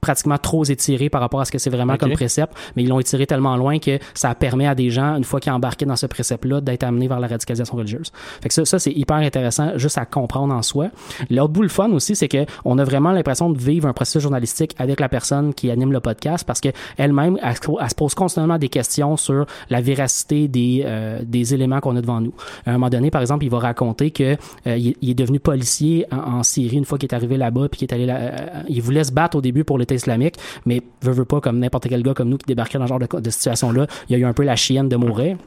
pratiquement trop étiré par rapport à ce que c'est vraiment comme précepte, mais ils l'ont étiré tellement loin que ça permet à des gens, une fois qu'ils embarqués dans ce précepte-là, d'être amenés vers la radicalisation religieuse. Fait que ça, ça c'est hyper intéressant juste à comprendre en soi. L'autre bout le fun aussi, c'est que on a vraiment l'impression de vivre un processus journalistique avec la personne qui anime le podcast parce que elle-même, elle, se pose constamment des questions sur la véracité des, euh, des éléments qu'on a devant nous. À un moment donné, par exemple, il va raconter que euh, il, est devenu policier en, Syrie une fois qu'il est arrivé là-bas puis qu'il est allé là, euh, il voulait se battre au début pour islamique, mais veut, veut pas, comme n'importe quel gars comme nous qui débarquait dans ce genre de, de situation-là, il y a eu un peu la chienne de mourir.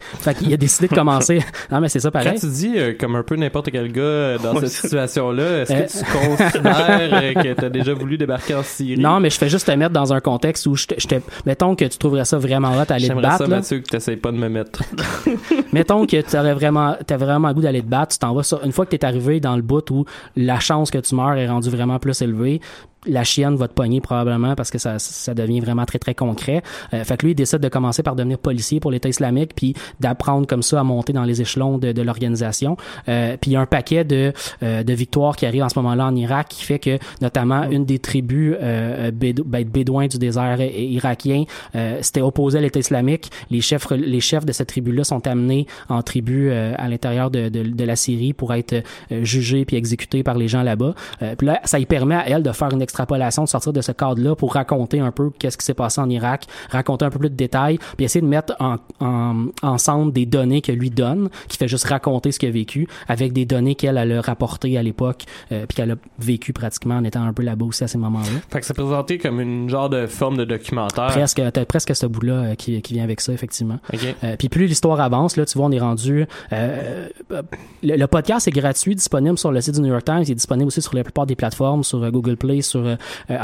Fait qu'il a décidé de commencer. non, mais c'est ça pareil. Quand tu dis euh, comme un peu n'importe quel gars euh, dans cette situation-là, est-ce que tu considères euh, que tu as déjà voulu débarquer en Syrie? Non, mais je fais juste te mettre dans un contexte où je te, mettons que tu trouverais ça vraiment hot d'aller te battre. ça, Mathieu, que t'essayes pas de me mettre. mettons que tu aurais vraiment, t'as vraiment le goût d'aller te battre, tu t'en vas sur, une fois que t'es arrivé dans le bout où la chance que tu meurs est rendue vraiment plus élevée, la chienne va te pogner probablement parce que ça, ça devient vraiment très très concret. Euh, fait que lui il décide de commencer par devenir policier pour l'État islamique puis d'apprendre comme ça à monter dans les échelons de, de l'organisation. Euh, puis il y a un paquet de, euh, de victoires qui arrivent en ce moment-là en Irak qui fait que notamment une des tribus euh, bédou ben, bédouins du désert irakien euh, s'était opposée à l'État islamique. Les chefs les chefs de cette tribu-là sont amenés en tribu euh, à l'intérieur de, de, de, la Syrie pour être jugés puis exécutés par les gens là-bas. puis là ça y permet à elle de faire une extrapolation, de sortir de ce cadre-là pour raconter un peu qu'est-ce qui s'est passé en Irak, raconter un peu plus de détails, puis essayer de mettre en, en, ensemble des données que lui donne, qui fait juste raconter ce qu'il a vécu, avec des données qu'elle a rapportées à l'époque, euh, puis qu'elle a vécu pratiquement en étant un peu là-bas aussi à ces moments-là. Fait que c'est présenté comme une genre de forme de documentaire. Presque, t'as presque ce bout-là euh, qui, qui vient avec ça, effectivement. Euh, puis plus l'histoire avance, là, tu vois, on est rendu... Le, le, podcast est gratuit, disponible sur le site du New York Times, il est disponible aussi sur la plupart des plateformes, sur Google Play, sur euh,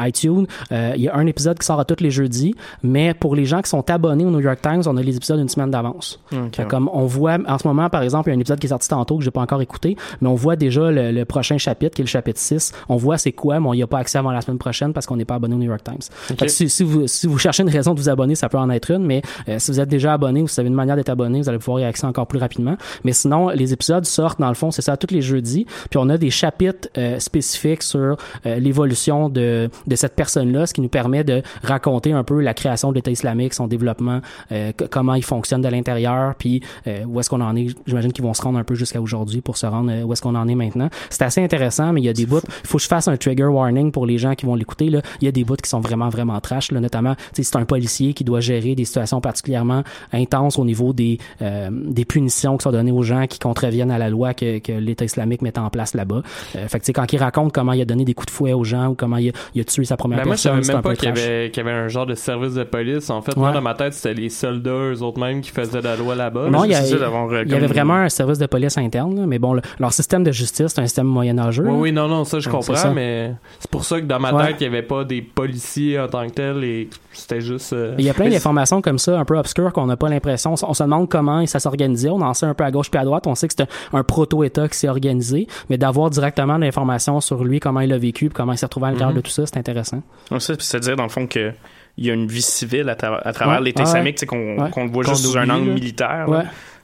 iTunes. Euh, il y a un épisode qui sort à tous les jeudis, mais pour les gens qui sont abonnés au New York Times, on a les épisodes une semaine d'avance. Okay. Comme on voit en ce moment, par exemple, il y a un épisode qui est sorti tantôt que j'ai pas encore écouté, mais on voit déjà le, le, prochain chapitre qui est le chapitre 6. On voit c'est quoi, mais on n'y a pas accès avant la semaine prochaine parce qu'on n'est pas abonné au New York Times. Okay. Si, si, vous, si vous cherchez une raison de vous abonner, ça peut en être une, mais euh, si vous êtes déjà abonné ou si vous avez une manière d'être abonné, vous allez pouvoir y accéder encore plus rapidement. Mais sinon, les épisodes sortent dans le fond, c'est ça, tous les jeudis. Puis on a des chapitres euh, spécifiques sur euh, l'évolution de, de cette personne-là, ce qui nous permet de raconter un peu la création de l'État islamique, son développement, euh, comment il fonctionne de l'intérieur, puis euh, où est-ce qu'on en est. J'imagine qu'ils vont se rendre un peu jusqu'à aujourd'hui pour se rendre euh, où est-ce qu'on en est maintenant. C'est assez intéressant, mais il y a des bouts. Il faut que je fasse un trigger warning pour les gens qui vont l'écouter. Il y a des bouts qui sont vraiment, vraiment trash, là, notamment c'est un policier qui doit gérer des situations particulièrement intenses au niveau des, euh, des punitions qui sont données aux gens qui contreviennent à la loi que, que l'État islamique met en place là-bas. Euh, fait que quand il raconte comment il a donné des coups de fouet aux gens ou comment il a, il a tué sa première ben personne, moi, je savais même pas qu'il y, avait, qu'il y avait un genre de service de police. En fait, ouais. moi, dans ma tête, c'était les soldats, eux autres mêmes, qui faisaient la loi là-bas. Non, il y, a, il y avait vraiment un service de police interne, là, mais bon, le, leur système de justice, c'est un système moyenâgeux. Oui, oui, non, non, ça, je comprends, ça. mais c'est pour ça que dans ma tête, il n'y avait pas des policiers en tant que tel et c'était juste... Euh... Il y a plein d'informations comme ça, un peu obscures, qu'on n'a pas l'impression. On se demande comment ça s'organisait. On en sait un peu à gauche puis à droite. On sait que c'est un, un proto-État qui s'est organisé, mais d'avoir directement l'information sur lui, comment il a vécu, comment il s'est retrouvé à l'intérieur Mhm. de tout ça, c'est intéressant. C'est-à-dire, dans le fond, que il y a une vie civile à, tra à travers Ouais. l'État Ah islamique, ouais. qu'on Ouais. qu'on le voit juste sous un angle là. militaire.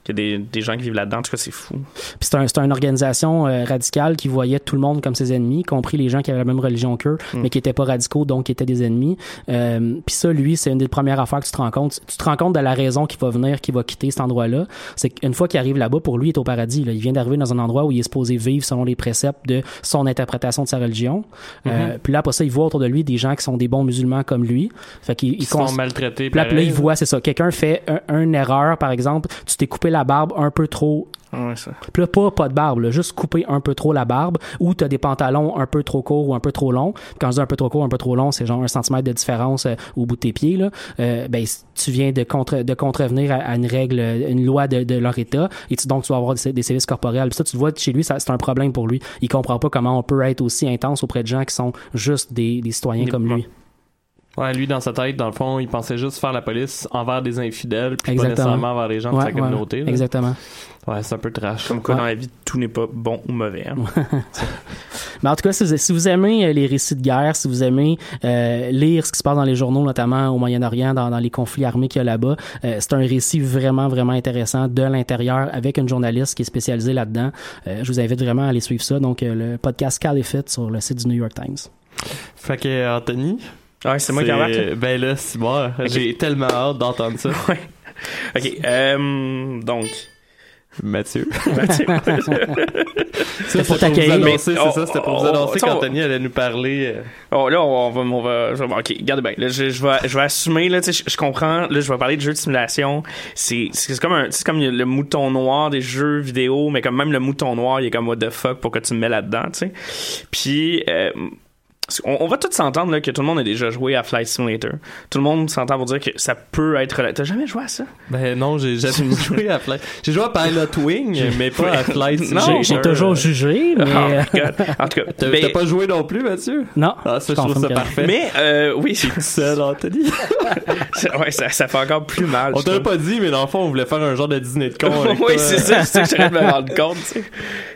Ouais. là. Il y a des, des gens qui vivent là-dedans. En tout cas, c'est fou. Puis c'est un, une organisation euh, radicale qui voyait tout le monde comme ses ennemis, y compris les gens qui avaient la même religion qu'eux, Mm. mais qui étaient pas radicaux, donc qui étaient des ennemis. Euh, puis ça, lui, c'est une des premières affaires que tu te rends compte. Tu te rends compte de la raison qu'il va venir, qu'il va quitter cet endroit-là. C'est qu'une fois qu'il arrive là-bas, pour lui, il est au paradis. Là. Il vient d'arriver dans un endroit où il est supposé vivre selon les préceptes de son interprétation de sa religion. Euh, Mhm. puis là, après ça, il voit autour de lui des gens qui sont des bons musulmans comme lui. Fait qu'il Qui cons- font maltraiter. puis là, il voit, c'est ça. Quelqu'un fait un, une erreur, par exemple, tu t'es coupé la barbe un peu trop Ouais, ça. puis là, pas, pas de barbe, là, juste couper un peu trop la barbe, ou t'as des pantalons un peu trop courts ou un peu trop longs. Quand je dis un peu trop court, un peu trop long, c'est genre un centimètre de différence euh, au bout de tes pieds, là. Euh, ben, tu viens de, contre, de contrevenir à, à une règle, une loi de, de leur État, et tu, donc tu vas avoir des, des services corporels. Puis ça, tu le vois chez lui, c'est un problème pour lui. Il comprend pas comment on peut être aussi intense auprès de gens qui sont juste des, des citoyens Des- comme lui. Ouais, lui, dans sa tête, dans le fond, il pensait juste faire la police envers des infidèles, puis pas Exactement. nécessairement envers les gens de sa communauté. exactement. Ouais, c'est un peu trash. Comme quoi, Ouais. dans la vie, tout n'est pas bon ou mauvais. hein. Mais en tout cas, si vous, si vous aimez euh, les récits de guerre, si vous aimez euh, lire ce qui se passe dans les journaux, notamment au Moyen-Orient, dans, dans les conflits armés qu'il y a là-bas, euh, c'est un récit vraiment, vraiment intéressant de l'intérieur avec une journaliste qui est spécialisée là-dedans. Euh, je vous invite vraiment à aller suivre ça. Donc, euh, le podcast Caliphate sur le site du New York Times. Fait que, Anthony. Ouais, c'est moi qui embarque. Ben là, c'est moi. J'ai tellement hâte d'entendre ça. Ouais. OK. euh, donc. Mathieu. Mathieu. Ça, pour c'était t'accueillir. vous annoncer, Mais- c'est ça, c'était pour vous annoncer qu'Anthony allait nous parler. euh, Oh, là, on va, on va, ok, regardez bien. Là, je, je vais, je vais assumer, là, tu sais, je, je comprends. Là, je vais parler de jeux de simulation. C'est, c'est comme un, c'est comme le mouton noir des jeux vidéo, mais comme même le mouton noir, il est comme what the fuck pour que tu me mets là-dedans, tu sais? Puis, euh, on, on va tous s'entendre là, que tout le monde a déjà joué à Flight Simulator. Tout le monde s'entend pour dire que ça peut être. T'as jamais joué à ça? Ben non, j'ai jamais joué à Flight. J'ai joué à Pilot Wing, mais pas à Flight Non, Simulator. J'ai toujours jugé, mais... Oh, my God. En tout cas, T'as ben, t'as pas joué non plus, Mathieu? non, Ah, ça, je je trouve ça que- parfait. mais euh, oui, Tout seul, Anthony. ouais, ça, ça fait encore plus mal. On je t'avait pas dit, mais dans le fond, on voulait faire un genre de dîner de con oui, c'est ça, c'est ça que de me rendre compte, tu sais.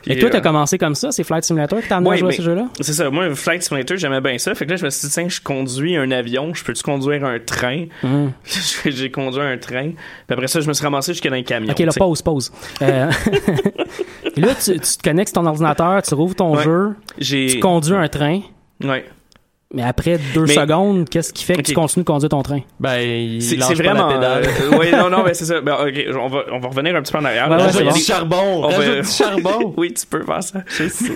Et Et, toi, t'as euh, commencé comme ça? C'est Flight Simulator qui t'a amené Ouais, à jouer mais- à ce jeu-là? C'est ça, moi, Flight Simulator, j'aimais bien ça. Fait que là, je me suis dit, tiens, je conduis un avion, je peux-tu conduire un train? Hum. J'ai conduit un train. Puis après ça, je me suis ramassé jusqu'à dans un camion. Ok, là, pause, pause. Euh, là, tu, tu te connectes sur ton ordinateur, tu rouvres ton Ouais. jeu, J'ai. tu conduis un train, Ouais. mais après deux Mais- secondes, qu'est-ce qui fait que tu continues de conduire ton train? Ben, il C'est lâche c'est pas vraiment. la pédale. euh, ouais, non, non, mais c'est ça. Ben, ok, on va, on va revenir un petit peu en arrière. Ouais, ouais, a bon. charbon! on va- Rajoute du charbon! oui, tu peux faire ça. Je sais.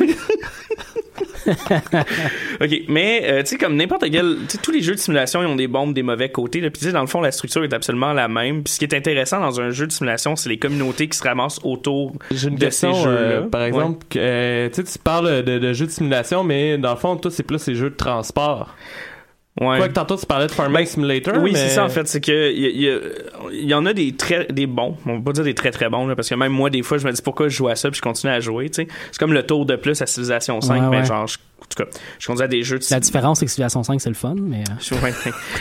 ok, mais euh, tu sais, comme n'importe quel. Tous les jeux de simulation, ils ont des bons, des mauvais côtés. Là. Puis tu sais, dans le fond, la structure est absolument la même. Puis ce qui est intéressant dans un jeu de simulation, c'est les communautés qui se ramassent autour une de question, ces euh, jeux-là. par Ouais. exemple, que, euh, tu sais, tu parles de, de jeux de simulation, mais dans le fond, toi, c'est plus les jeux de transport. Ouais. Quoi que tantôt, tu parlais de Farming Ben, Simulator, Oui, mais... c'est ça en fait, c'est que il y, y en a des très des bons, on va pas dire des très très bons là, parce que même moi des fois je me dis pourquoi je joue à ça puis je continue à jouer, tu sais. C'est comme le tour de plus à Civilization 5 Ouais, mais ouais. genre je- tout cas, je conduis à des jeux de La différence, c'est que Civilization 5, c'est le fun, mais... euh.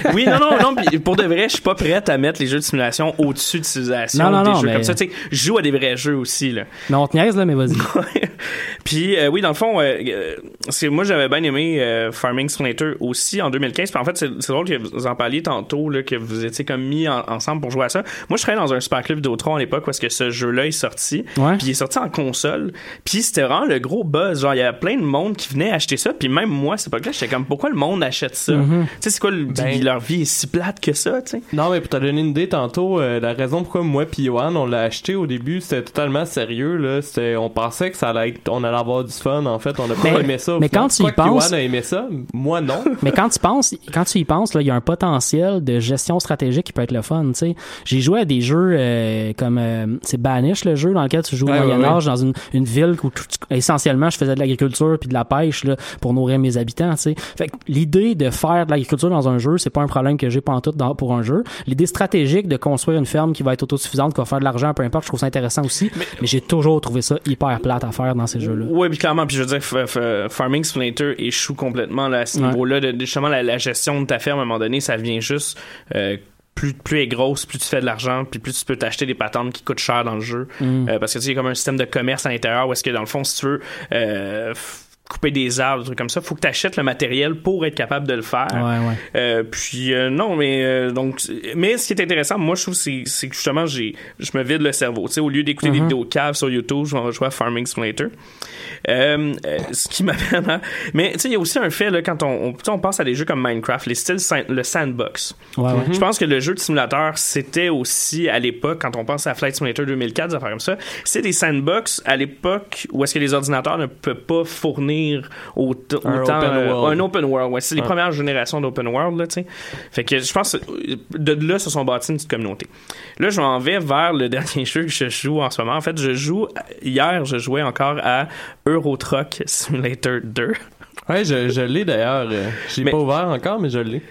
Oui, non, non, non. pour de vrai, je suis pas prête à mettre les jeux de simulation au-dessus de civilisation. Non, non, des non, jeux mais- comme ça. Tu sais, je joue à des vrais jeux aussi, là. Mais on te niaise, là, mais vas-y. Puis euh, oui, dans le fond, euh, c'est moi j'avais bien aimé euh, Farming Simulator aussi en 2015. Puis en fait, c'est drôle que vous en parliez tantôt là, que vous étiez comme mis en- ensemble pour jouer à ça. Moi, je travaillais dans un super club Vidéotron à l'époque parce que ce jeu-là est sorti. Puis il est sorti en console. Puis c'était vraiment le gros buzz. Genre, il y avait plein de monde qui venait acheter ça. Puis même moi, à cette époque-là, j'étais comme pourquoi le monde achète ça? Mhm. Tu sais, c'est quoi le- Ben- leur vie est si plate que ça, tu sais? Non, mais pour te donner une idée, tantôt, euh, la raison pourquoi moi puis Johan, on l'a acheté au début, c'était totalement sérieux, là. C'était, on pensait que ça allait être, on allait avoir du fun, en fait. On a pas Mais- aimé ça. mais quand tu y que penses- Johan a aimé ça, moi non. Mais quand tu penses, quand tu y penses, là, il y a un potentiel de gestion stratégique qui peut être le fun. Tu sais, j'ai joué à des jeux euh, comme euh, c'est Banish le jeu dans lequel tu joues Ouais, au ouais, Moyen Âge dans une, une ville où essentiellement je faisais de l'agriculture puis de la pêche là, pour nourrir mes habitants. Tu sais, fait que l'idée de faire de l'agriculture dans un jeu, c'est pas un problème que j'ai pas en tout dans, pour un jeu. L'idée stratégique de construire une ferme qui va être autosuffisante, qui va faire de l'argent, peu importe, je trouve ça intéressant aussi. Mais, j'ai toujours trouvé ça hyper plate à faire dans ces jeux-là. Oui, puis clairement, puis je veux dire, Farming Simulator échoue complètement là, à ce Ouais. niveau-là. De, justement, la, la gestion de ta ferme, à un moment donné, ça vient juste. euh, plus, plus elle est grosse, plus tu fais de l'argent, puis plus tu peux t'acheter des patentes qui coûtent cher dans le jeu. Mm. Euh, parce que tu sais, il y a comme un système de commerce à l'intérieur où est-ce que dans le fond, si tu veux euh, couper des arbres, des trucs comme ça, faut que tu achètes le matériel pour être capable de le faire. Ouais, ouais. Euh, puis euh, non, mais euh, donc, mais ce qui est intéressant, moi je trouve, c'est, c'est que justement, j'ai, je me vide le cerveau. Tu sais, au lieu d'écouter des Mhm. vidéos caves sur YouTube, je vais jouer à Farming Simulator. Ce qui m'amène à... Mais tu sais, il y a aussi un fait, là, quand on, on, pense à des jeux comme Minecraft, les styles le sandbox. Ouais. Je pense que le jeu de simulateur, c'était aussi à l'époque, quand on pense à Flight Simulator 2004, des affaires comme ça, c'est des sandbox à l'époque où est-ce que les ordinateurs ne peuvent pas fournir devenir autant Un autant, open euh, world. un open world. Ouais, c'est les premières générations d'open world là, tu sais. Fait que je pense que de là se sont bâtis une petite communauté. Là, je m'en vais vers le dernier jeu que je joue en ce moment. En fait, je joue hier, je jouais encore à Euro Truck Simulator 2. Ouais, je, je l'ai d'ailleurs. euh, Je l'ai Mais- pas ouvert encore, mais je l'ai.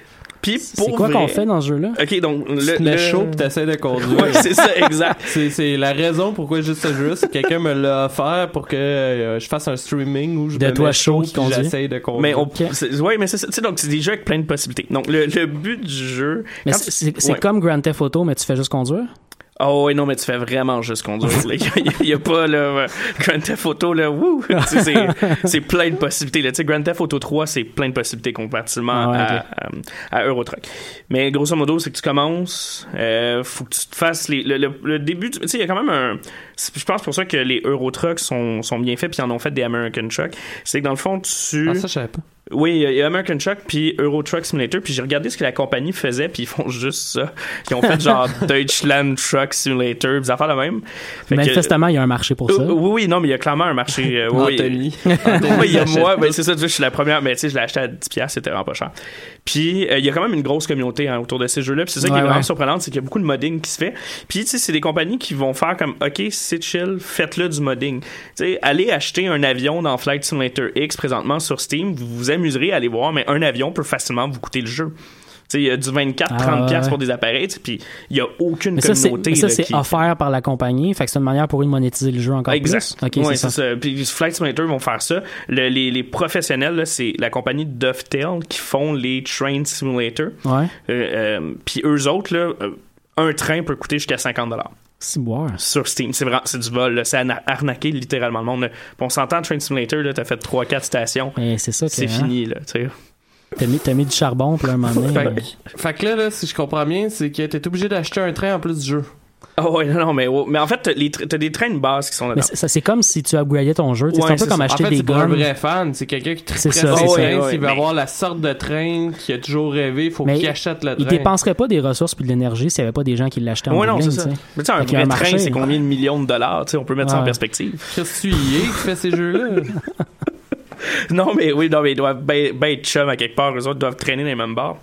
Puis C'est quoi vrai- qu'on fait dans ce jeu-là? Ok, donc le, Tu te le- mets chaud pis t'essaies de conduire. Ouais, c'est ça, exact. C'est, c'est la raison pourquoi j'ai ce jeu-là, c'est que quelqu'un me l'a offert pour que euh, je fasse un streaming où je De me toi mets chaud conduit. j'essaye de conduire. Mais on, c'est- ouais, mais c'est ça. Tu sais, donc c'est des jeux avec plein de possibilités. Donc le, le but du jeu. Mais quand c'est- tu- c'est c'est ouais. comme Grand Theft Auto, mais tu fais juste conduire? Oh ouais, non, mais tu fais vraiment juste conduire. Il n'y a, pas là, euh, Grand Theft Auto, là, wouh! C'est, plein de possibilités. Là. Tu sais, Grand Theft Auto 3, c'est plein de possibilités comparativement Ah ouais, à, ok. à, à Euro Truck. Mais grosso modo, c'est que tu commences, euh, faut que tu te fasses les, le, le- le début. Tu sais, il y a quand même un. Je pense pour ça que les Euro Trucks sont, sont bien faits, puis ils en ont fait des American Truck. C'est que dans le fond, tu. Ah, ça, je savais pas. Oui, il y a American Truck puis Euro Truck Simulator, puis j'ai regardé ce que la compagnie faisait, puis ils font juste ça. Ils ont fait genre Deutschland Truck Simulator, des affaires de même. Fait Manifestement, il y a un marché pour ça. Euh, oui, oui, non, mais il y a clairement un marché. euh, oui, Anthony. oui, il y a Anthony moi, ben, c'est ça, tu vois, je suis la première, mais tu sais, je l'ai acheté à 10$, piastres, c'était vraiment pas cher. Puis, euh, il y a quand même une grosse communauté hein, autour de ces jeux-là, puis c'est ça qui est vraiment ouais. surprenant, c'est qu'il y a beaucoup de modding qui se fait. Puis, tu sais, c'est des compagnies qui vont faire comme, OK, c'est chill, faites-le du modding. Allez acheter un avion dans Flight Simulator X présentement sur Steam, vous vous amuserez à aller voir, mais un avion peut facilement vous coûter le jeu. Il y a du 24-30$ Ah, ouais, pour des appareils, puis il y a aucune Mais ça, c'est communauté. mais ça, c'est qui- offert par la compagnie. Fait que c'est une manière pour eux de monétiser le jeu encore Exact. plus. OK, Ouais, c'est ça. Puis Flight Simulator vont faire ça. Le- les, les professionnels, c'est la compagnie Dovetail qui font les Train Simulator. Ouais. Euh, euh, Puis eux autres, là, euh, un train peut coûter jusqu'à 50 C'est boire. sur Steam. C'est vraiment, c'est du vol. là. C'est arna- arnaquer littéralement le monde. on s'entend, Train Simulator, là, t'as fait 3-4 stations. Et c'est ça que. C'est hein, fini, là, tu sais. T'as mis, t'as mis du charbon, puis là, un moment donné. Fait, ben, fait que là, là, si je comprends bien, c'est que t'es obligé d'acheter un train en plus du jeu. Ah ouais, non, non, mais, mais en fait, t'as, des trains de base qui sont c'est- ça, c'est comme si tu upgradais ton jeu. Ouais, c'est un peu c'est comme ça. En acheter fait, des c'est pour un guns. vrai fan. C'est quelqu'un qui C'est triperait ça, c'est trains. Ouais, ouais, S'il veut mais- avoir la sorte de train qu'il a toujours rêvé, il faut qu'il achète le Il train. dépenserait pas des ressources puis de l'énergie s'il n'y avait pas des gens qui l'achetaient en Ouais, non, c'est ça. Mais tu sais, un vrai train, c'est combien de millions de dollars? Tu sais, on peut mettre ça en perspective. Qu'est-ce que tu y es qui fait ces jeux-là? Non, mais oui, non, mais ils doivent bien ben être chum à quelque part. Eux autres doivent traîner dans les mêmes bars.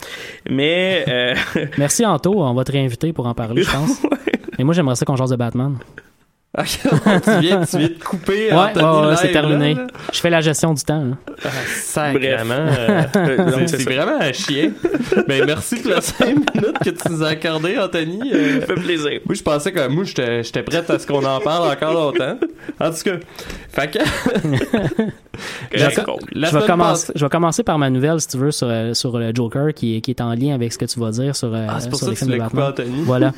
Mais, euh, Merci Anto, on va te réinviter pour en parler, je pense. Mais moi, j'aimerais ça qu'on jase de Batman. Ok, tu, viens, tu viens de couper Ouais, c'est terminé. là, là. Je fais la gestion du temps. là. Ah, sacrément. euh, donc, c'est vraiment un chien. Ben, merci pour les 5 minutes que tu nous as accordé, Anthony. Euh, ça fait plaisir. moi, je pensais que moi, j'étais j'étais prête à ce qu'on en parle encore longtemps. En tout cas, fait que. Je, vais commencer, je vais commencer par ma nouvelle, si tu veux, sur, euh, sur le Joker, qui, est- qui est en lien avec ce que tu vas dire sur, euh, Ah, c'est pour sur ça les que tu de coupé, Batman. Anthony. Voilà.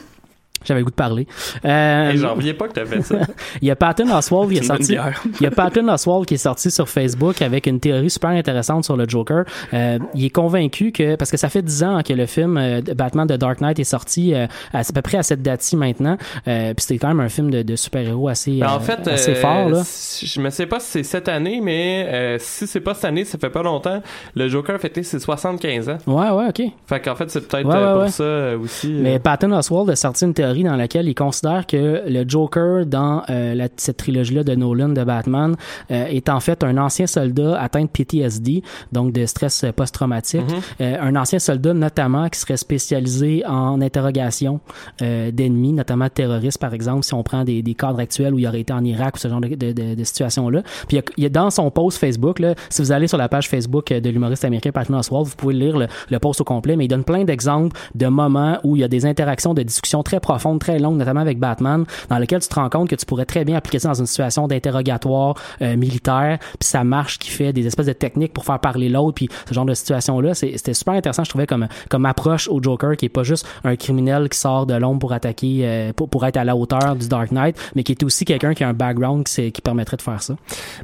J'avais le goût de parler. Euh, Hey, J'en reviens pas que t'as fait ça. il y a Patton Oswald qui est sorti. Il y a Patton Oswald qui est sorti sur Facebook avec une théorie super intéressante sur le Joker. Euh, il est convaincu que parce que ça fait 10 ans que le film euh, de Batman de Dark Knight est sorti euh, à, à peu près à cette date-ci maintenant. Euh, Puis c'était quand même un film de, de super-héros assez Ben, euh, en fait, assez euh, fort là. si- je me sais pas si c'est cette année, mais euh, si c'est pas cette année, ça fait pas longtemps. Le Joker a fêté ses 75 ans. Ouais ouais ok. Fait qu'en fait, c'est peut-être Ouais, ouais, pour ouais. ça aussi. euh, Mais Patton Oswald a sorti une théorie dans laquelle il considère que le Joker dans euh, la- cette trilogie-là de Nolan de Batman euh, est en fait un ancien soldat atteint de PTSD, donc de stress euh, post-traumatique. Euh, un ancien soldat notamment qui serait spécialisé en interrogation d'ennemis, notamment terroristes par exemple, si on prend des, des cadres actuels où il aurait été en Irak ou ce genre de, de, de, de situation-là. Puis il y a, il y a dans son post Facebook, là, si vous allez sur la page Facebook de l'humoriste américain Patton Oswalt, vous pouvez lire le, le post au complet, mais il donne plein d'exemples de moments où il y a des interactions de discussions très profondes, très longues, notamment avec Batman, dans lesquelles tu te rends compte que tu pourrais très bien appliquer ça dans une situation d'interrogatoire euh, militaire, puis ça marche, qui fait des espèces de techniques pour faire parler l'autre, puis ce genre de situation-là, c'était super intéressant, je trouvais, comme, comme approche au Joker, qui est pas juste un criminel qui sort de l'ombre pour attaquer, euh, pour, pour être à la hauteur du Dark Knight, mais qui est aussi quelqu'un qui a un background qui, permettrait de faire ça.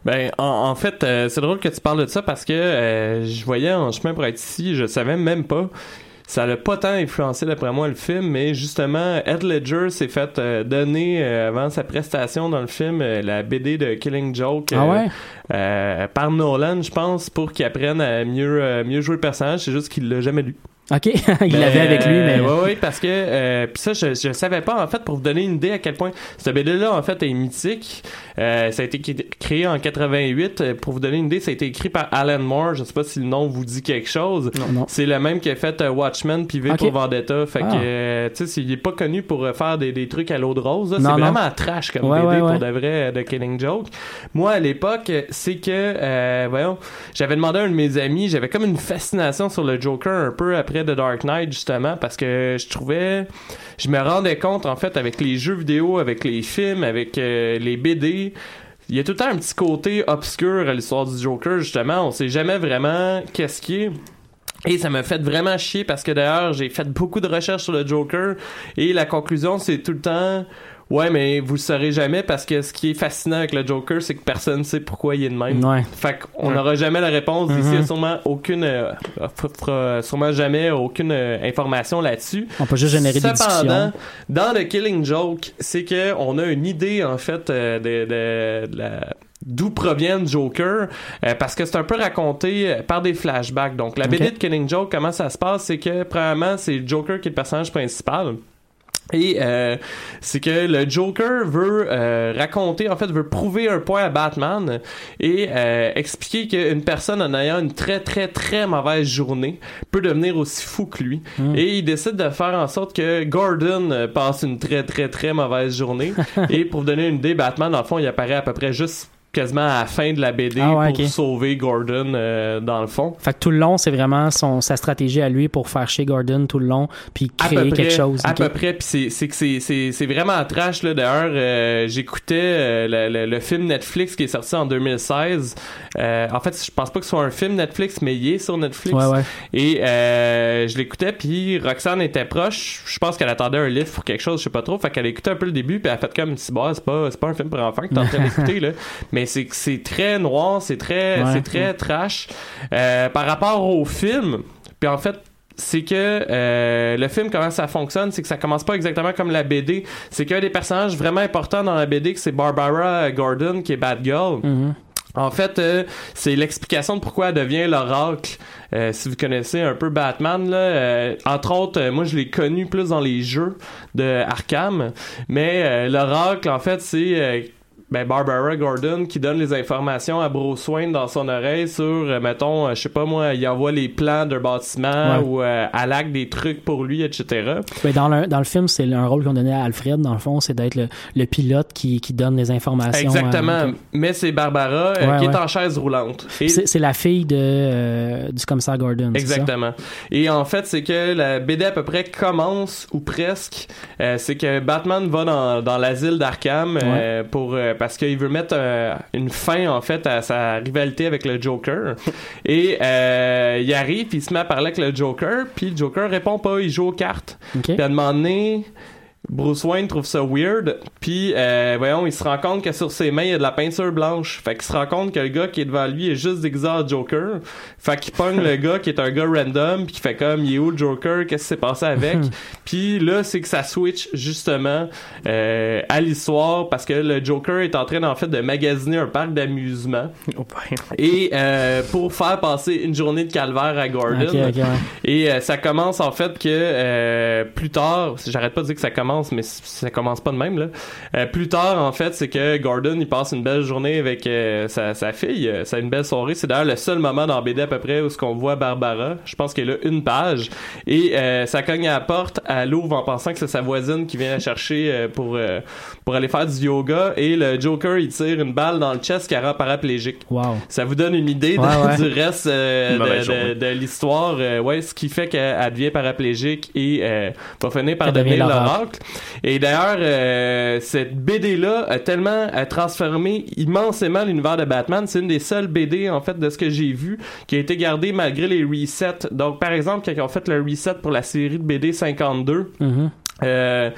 Ben, en, fait, euh, c'est drôle que tu parles de ça parce que je voyais en chemin pour être ici, je savais même pas. Ça n'a pas tant influencé d'après moi le film, mais justement, Ed Ledger s'est fait euh, donner euh, avant sa prestation dans le film euh, la BD de Killing Joke Ah euh, ouais? euh, par Nolan, je pense, pour qu'il apprenne à mieux euh, mieux jouer le personnage. C'est juste qu'il l'a jamais lu. OK, il l'avait avec lui, mais... Oui, oui, parce que... Euh, puis ça, je, je savais pas, en fait, pour vous donner une idée à quel point ce BD-là, en fait, est mythique. Euh, ça a été créé en 88. Euh, pour vous donner une idée, ça a été écrit par Alan Moore. Je sais pas si le nom vous dit quelque chose. Non. C'est le même qui a fait Watchmen puis V Ok. pour Vendetta. Fait Ah. que, euh, tu sais, il est pas connu pour euh, faire des, des trucs à l'eau de rose. là. Non, C'est non. vraiment trash comme Ouais, BD ouais, ouais. pour de vrai euh, de Killing Joke. Moi, à l'époque, c'est que, euh, voyons, j'avais demandé à un de mes amis, j'avais comme une fascination sur le Joker un peu après The Dark Knight, justement, parce que je trouvais, je me rendais compte, en fait, avec les jeux vidéo, avec les films, avec euh, les BD, il y a tout le temps un petit côté obscur à l'histoire du Joker, justement. On sait jamais vraiment qu'est-ce qui est. Et ça m'a fait vraiment chier parce que d'ailleurs, j'ai fait beaucoup de recherches sur le Joker et la conclusion, c'est tout le temps Ouais, mais vous le saurez jamais parce que ce qui est fascinant avec le Joker, c'est que personne ne sait pourquoi il est de même. Ouais. Fait qu'on n'aura jamais la réponse. Ici, il y a Mhm. sûrement aucune, euh, fera sûrement jamais aucune euh, information là-dessus. On peut juste générer des Cependant, discussions. dans le Killing Joke, c'est que on a une idée en fait euh, de, de- de la d'où provient le Joker euh, parce que c'est un peu raconté euh, par des flashbacks. Donc la BD Ok. de Killing Joke, comment ça se passe, c'est que premièrement c'est le Joker qui est le personnage principal. Et euh, c'est que le Joker veut euh, raconter, en fait, veut prouver un point à Batman et euh, expliquer qu'une personne en ayant une très très très mauvaise journée peut devenir aussi fou que lui. Et il décide de faire en sorte que Gordon euh, passe une très très très mauvaise journée. et pour vous donner une idée, Batman, dans le fond, il apparaît à peu près juste quasiment à la fin de la BD Ah ouais, pour sauver Gordon euh, dans le fond. Fait que tout le long, c'est vraiment son, sa stratégie à lui pour faire chez Gordon tout le long, puis créer près, quelque chose. À peu près, puis c'est c'est que c'est c'est c'est vraiment trash là. D'ailleurs, euh, j'écoutais euh, le, le, le film Netflix qui est sorti en 2016. Euh, en fait, je pense pas que ce soit un film Netflix, mais il est sur Netflix. Ouais, ouais. Et je l'écoutais, puis Roxane était proche. Je pense qu'elle attendait un livre pour quelque chose, je sais pas trop. Fait qu'elle écoutait un peu le début, puis elle a fait comme si bah c'est pas c'est pas un film pour enfants que t'es en train d'écouter là. Mais c'est que c'est très noir, c'est très Ouais. c'est très trash. Euh, par rapport au film, puis en fait c'est que euh, le film comment ça fonctionne c'est que ça commence pas exactement comme la BD c'est qu'un des personnages vraiment importants dans la BD que c'est Barbara Gordon qui est Batgirl Mhm. en fait, euh, c'est l'explication de pourquoi elle devient l'oracle. Euh, si vous connaissez un peu Batman, là, euh, entre autres, moi je l'ai connu plus dans les jeux de Arkham, mais l'oracle, en fait, c'est ben, Barbara Gordon qui donne les informations à Bruce Wayne dans son oreille sur, euh, mettons, euh, je sais pas moi, il envoie les plans d'un bâtiment Ouais. ou euh, elle acte des trucs pour lui, etc. Ben, dans, le, dans le film, c'est un rôle qu'on donnait à Alfred, dans le fond, c'est d'être le, le pilote qui, qui donne les informations. Exactement, à- mais c'est Barbara euh, Ouais, qui est ouais. en chaise roulante. Et- C'est la fille de, du commissaire Gordon. Exactement. Et en fait, c'est que la BD à peu près commence ou presque. c'est que Batman va dans, dans l'asile d'Arkham pour parce qu'il veut mettre euh, une fin en fait à sa rivalité avec le Joker. Et euh, il arrive, puis il se met à parler avec le Joker, puis le Joker répond pas, il joue aux cartes. Ok. Puis à un moment donné, Bruce Wayne trouve ça weird, puis euh, voyons, il se rend compte que sur ses mains il y a de la peinture blanche. Fait qu'il se rend compte que le gars qui est devant lui est juste déguisé en Joker. Fait qu'il pogne le gars qui est un gars random, puis qui fait comme il est où le Joker, qu'est-ce qui s'est passé avec? puis là c'est que ça switch justement euh, à l'histoire parce que le Joker est en train en fait de magasiner un parc d'amusement Oh, et euh, pour faire passer une journée de calvaire à Gordon. Ok, ok, ouais. Et euh, ça commence en fait que euh, plus tard, j'arrête pas de dire que ça commence, mais ça commence pas de même là. Euh, plus tard en fait, c'est que Gordon il passe une belle journée avec euh, sa, sa fille, euh, ça a une belle soirée. C'est d'ailleurs le seul moment dans BD à peu près où ce qu'on voit Barbara. Je pense qu'elle a une page et euh, ça cogne à la porte, elle ouvre en pensant que c'est sa voisine qui vient la chercher euh, pour euh, pour aller faire du yoga et le Joker il tire une balle dans le chest qui la rend paraplégique. Wow. Ça vous donne une idée de- Ouais, ouais. du reste euh, de, de- de l'histoire. euh, ouais, ce qui fait qu'elle devient paraplégique et euh, va finir par devenir l'oracle. Et d'ailleurs, euh, cette BD-là a tellement transformé immensément l'univers de Batman. C'est une des seules BD, en fait, de ce que j'ai vu, qui a été gardée malgré les resets. Donc, par exemple, quand ils ont fait le reset pour la série de BD 52, Mhm. Euh,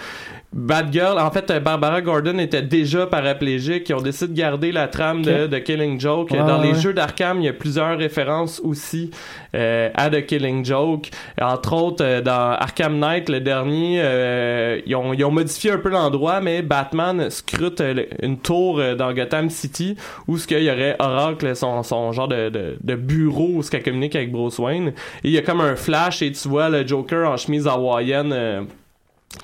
Bad Girl, en fait, Barbara Gordon était déjà paraplégique. Ils ont décidé de garder la trame de, de, Killing Joke. Dans les ouais. jeux d'Arkham, il y a plusieurs références aussi euh, à The Killing Joke. Entre autres, euh, dans Arkham Knight, le dernier, euh, ils, ont, ils ont modifié un peu l'endroit, mais Batman scrute euh, une tour euh, dans Gotham City où ce qu'il y aurait Oracle, son, son genre de, de, de bureau où ce qu'elle communique avec Bruce Wayne. Et il y a comme un flash et tu vois le Joker en chemise hawaïenne.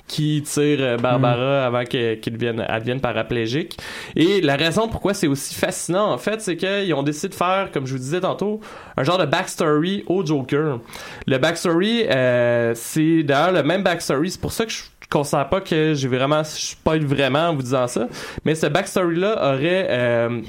Qui tire euh, Barbara avant que- qu'il devienne, elle devienne paraplégique. Et la raison pourquoi c'est aussi fascinant, en fait, c'est qu'ils ont décidé de faire, comme je vous disais tantôt, un genre de backstory au Joker. Le backstory, euh, c'est d'ailleurs le même backstory. C'est pour ça que je considère pas que j'ai vraiment, je spoil vraiment en vous disant ça. Mais ce backstory-là aurait, euh,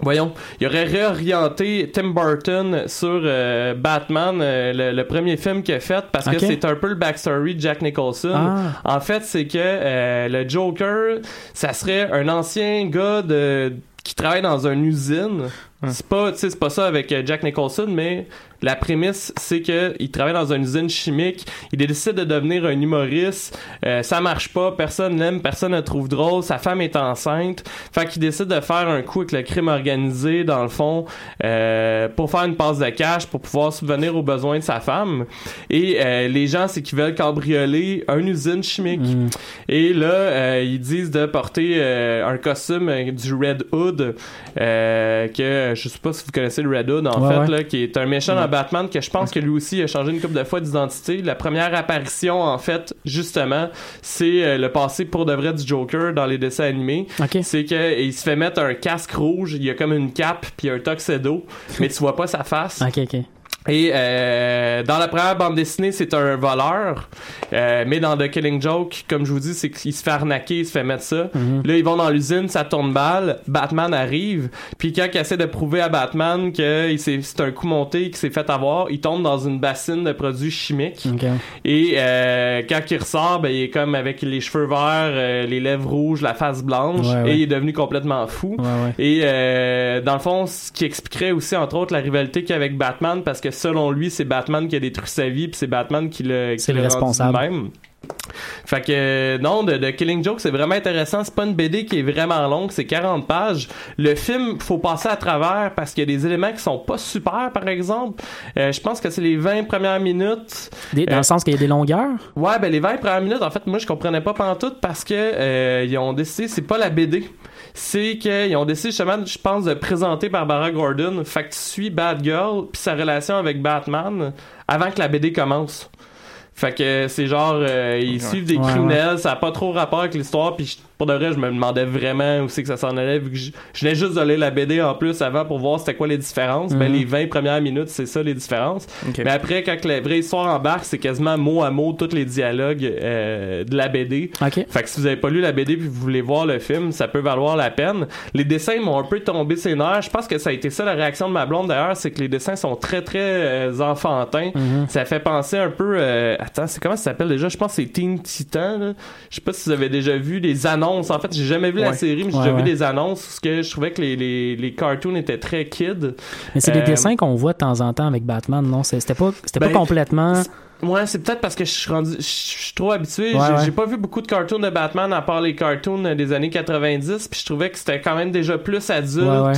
Voyons, il aurait réorienté Tim Burton sur euh, Batman, euh, le, le premier film qu'il a fait, parce que c'est un peu le backstory de Jack Nicholson. Ah. En fait, c'est que euh, le Joker, ça serait un ancien gars de qui travaille dans une usine. C'est pas, c'est pas ça avec Jack Nicholson, mais la prémisse, c'est que il travaille dans une usine chimique. Il décide de devenir un humoriste. Euh, ça marche pas. Personne l'aime. Personne ne le trouve drôle. Sa femme est enceinte. Fait qu'il décide de faire un coup avec le crime organisé, dans le fond, euh, pour faire une passe de cash, pour pouvoir subvenir aux besoins de sa femme. Et euh, les gens, c'est qu'ils veulent cambrioler une usine chimique. Et là, ils disent de porter un costume du Red Hood, que je sais pas si vous connaissez le Red Hood, en Ouais, fait, ouais. là, qui est un méchant dans Batman, que je pense que lui aussi a changé une couple de fois d'identité. La première apparition, en fait, justement, c'est euh, le passé pour de vrai du Joker dans les dessins animés. C'est que il se fait mettre un casque rouge, il y a comme une cape, puis un tuxedo, mais tu vois pas sa face. Ok, ok. Et euh, dans la première bande dessinée, c'est un voleur. Euh, mais dans The Killing Joke, comme je vous dis, c'est qu'il se fait arnaquer, il se fait mettre ça. Mhm. Là, ils vont dans l'usine, ça tourne balle. Batman arrive. Puis quand il essaie de prouver à Batman que c'est un coup monté, qu'il s'est fait avoir, il tombe dans une bassine de produits chimiques. Et euh, quand il ressort, ben, il est comme avec les cheveux verts, euh, les lèvres rouges, la face blanche. Ouais, ouais. Et il est devenu complètement fou. Ouais. Et euh, dans le fond, ce qui expliquerait aussi, entre autres, la rivalité qu'il y a avec Batman, parce que selon lui, c'est Batman qui a détruit sa vie, puis c'est Batman qui l'a qui C'est le responsable. même. Fait que euh, non, de, de Killing Joke, c'est vraiment intéressant. C'est pas une BD qui est vraiment longue, c'est 40 pages. Le film, faut passer à travers parce qu'il y a des éléments qui sont pas super, par exemple. Euh, je pense que c'est les 20 premières minutes. Des- dans Euh, le sens qu'il y a des longueurs? Ouais, ben les 20 premières minutes, en fait, moi je comprenais pas pantoute parce que euh, ils ont décidé, c'est pas la BD. C'est qu'ils ont décidé justement, je pense, de présenter Barbara Gordon. Fait que tu suis Bad Girl puis sa relation avec Batman avant que la BD commence. Fait que c'est genre, euh, ils suivent des Ouais, criminels, ça a pas trop rapport avec l'histoire, puis je- pour de vrai, je me demandais vraiment où c'est que ça s'en allait, vu que je, je venais juste de lire la BD en plus avant pour voir c'était quoi les différences. Ben, Mhm. les 20 premières minutes, c'est ça les différences. Mais après, quand la vraie histoire embarque, c'est quasiment mot à mot tous les dialogues euh, de la BD. Ok. Fait que si vous avez pas lu la BD puis vous voulez voir le film, ça peut valoir la peine. Les dessins m'ont un peu tombé ses nerfs. Je pense que ça a été ça la réaction de ma blonde d'ailleurs, c'est que les dessins sont très très euh, enfantins. Mhm. Ça fait penser un peu. euh, attends, c'est comment ça s'appelle déjà? Je pense que c'est Teen Titan. Je sais pas si vous avez déjà vu les annonces. En fait, j'ai jamais vu la série, mais j'ai Ouais, déjà vu des annonces parce que je trouvais que les, les, les cartoons étaient très kids. Mais c'est des Euh, dessins qu'on voit de temps en temps avec Batman, non? C'était pas, Ben, pas complètement. Ouais, c'est peut-être parce que je suis rendu, je suis trop habitué. Ouais, j'ai, ouais. pas vu beaucoup de cartoons de Batman à part les cartoons des années 90, puis je trouvais que c'était quand même déjà plus adulte Ouais, ouais.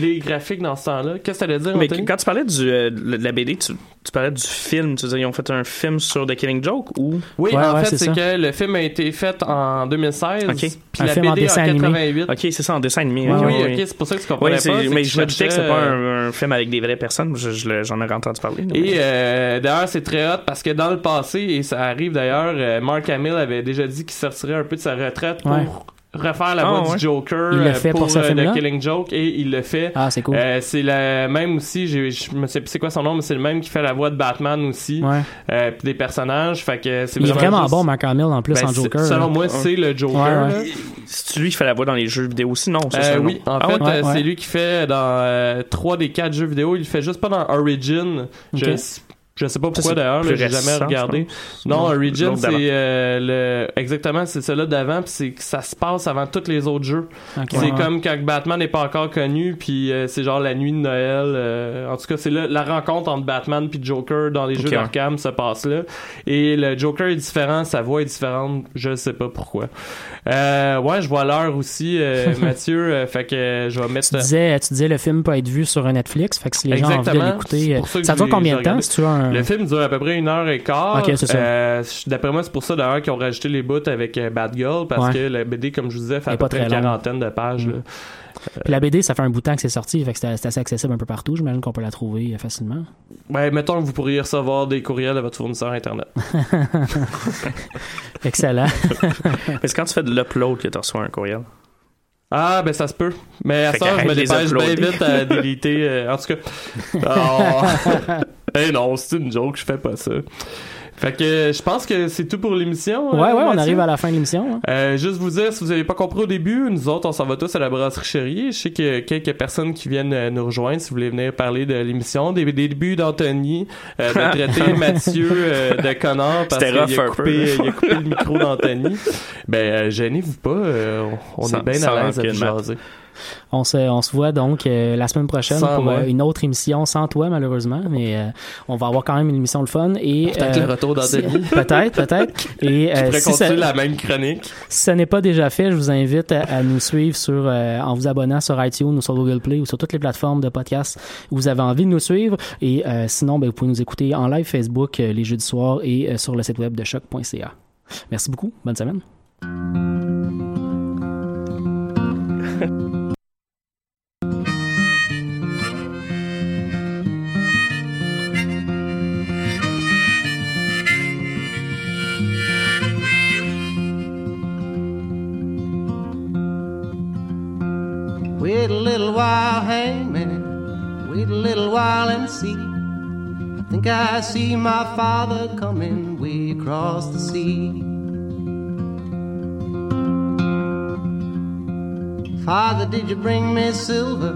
les graphiques dans ce temps-là. Qu'est-ce que t'allais dire Mais Anthony? quand tu parlais du, euh, de la BD, tu, tu parlais du film. Tu dire, ils ont fait un film sur The Killing Joke ou? Oui, Ouais, en ouais, fait, c'est ça. que le film a été fait en 2016, Ok. puis Un la film en BD en, dessin animé. 88. Ok, c'est ça en dessin animé. Ouais, ok, oui, oui, ok, c'est pour ça que tu comprenais pas. mais je me disais que c'est pas un, un film avec des vraies personnes. Je- je J'en ai entendu parler. Et euh, d'ailleurs, c'est très hot parce que dans le passé, et ça arrive d'ailleurs, euh, Mark Hamill avait déjà dit qu'il sortirait un peu de sa retraite pour Ouais. refaire la Ah, voix ouais. du Joker Il le euh, fait pour ce euh? The Killing Joke et il le fait. Ah, c'est cool. Euh, c'est la même aussi, je me sais plus c'est quoi son nom, mais c'est le même qui fait la voix de Batman aussi, ouais. euh, des personnages. Fait que c'est Il est vraiment juste- bon, Mark Hamill, en plus, Ben, en Joker. Selon là. moi, c'est le Joker. Ouais, ouais. là. C'est lui qui fait la voix dans les jeux vidéo aussi, non? ça, Euh, oui, en Ah fait, ouais? ouais, euh, ouais. c'est lui qui fait dans euh, trois des quatre jeux vidéo. Il le fait juste pas dans Origin. Je Ok. s- Je sais pas pourquoi d'ailleurs, mais j'ai jamais regardé. Non, Origin, c'est euh, le exactement, c'est celui d'avant, puis c'est que ça se passe avant tous les autres jeux. C'est comme quand Batman n'est pas encore connu, puis euh, c'est genre la nuit de Noël. Euh, en tout cas, c'est la rencontre entre Batman puis Joker dans les jeux d'Arkham se passe là. Et le Joker est différent, sa voix est différente. Je sais pas pourquoi. ouais, je vois l'heure aussi, Mathieu. fait que je vais mettre. Tu disais, tu disais le film peut être vu sur Netflix, fait que si les gens ont envie de l'écouter, ça dure combien de temps si tu as le film dure à peu près une heure et quart. Ok, c'est ça. Euh, d'après moi, c'est pour ça d'ailleurs qu'ils ont rajouté les bouts avec euh, Bad Girl parce que la BD, comme je vous disais, fait à peu près une quarantaine de pages. Mm. Puis la BD, ça fait un bout de temps que c'est sorti, fait que c'est assez accessible un peu partout. J'imagine qu'on peut la trouver euh, facilement. Ouais, mettons que vous pourriez recevoir des courriels de votre fournisseur Internet. Excellent. Est-ce quand tu fais de l'upload que tu reçois un courriel? Ah, ben ça se peut. Mais à ça, je me dépêche bien vite à déliter. en tout cas. Oh. Eh non, c'est une joke, je fais pas ça. Fait que je pense que c'est tout pour l'émission. Ouais, ouais, on arrive à la fin de l'émission. Hein. Euh, juste vous dire, si vous avez pas compris au début, nous autres, on s'en va tous à la brasserie chérie. Je sais qu'il y a quelques personnes qui viennent euh, nous rejoindre si vous voulez venir parler de l'émission. Des, débuts d'Anthony, euh, de traiter Mathieu euh, de connard parce qu'il a, coupé, il a coupé le micro d'Anthony. Ben, gênez-vous pas, on, est bien à l'aise à vous jaser. On se, on se voit donc euh, la semaine prochaine pour euh, une autre émission sans toi malheureusement, mais euh, on va avoir quand même une émission le fun et peut-être le retour d'Anthony. peut-être, peut-être. Et si ça, la même chronique. Si ça n'est pas déjà fait, je vous invite à, nous suivre sur en vous abonnant sur iTunes ou sur Google Play ou sur toutes les plateformes de podcast où vous avez envie de nous suivre. Et sinon, ben, vous pouvez nous écouter en live Facebook les jeudis soirs et sur le site web de choc.ca. Merci beaucoup. Bonne semaine. Wait a little while, hangman. Wait a little while and see. I think I see my father coming way across the sea. Father, did you bring me silver?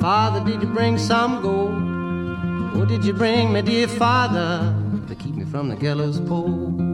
Father, did you bring some gold? Or did you bring me, dear father, to keep me from the gallows pole?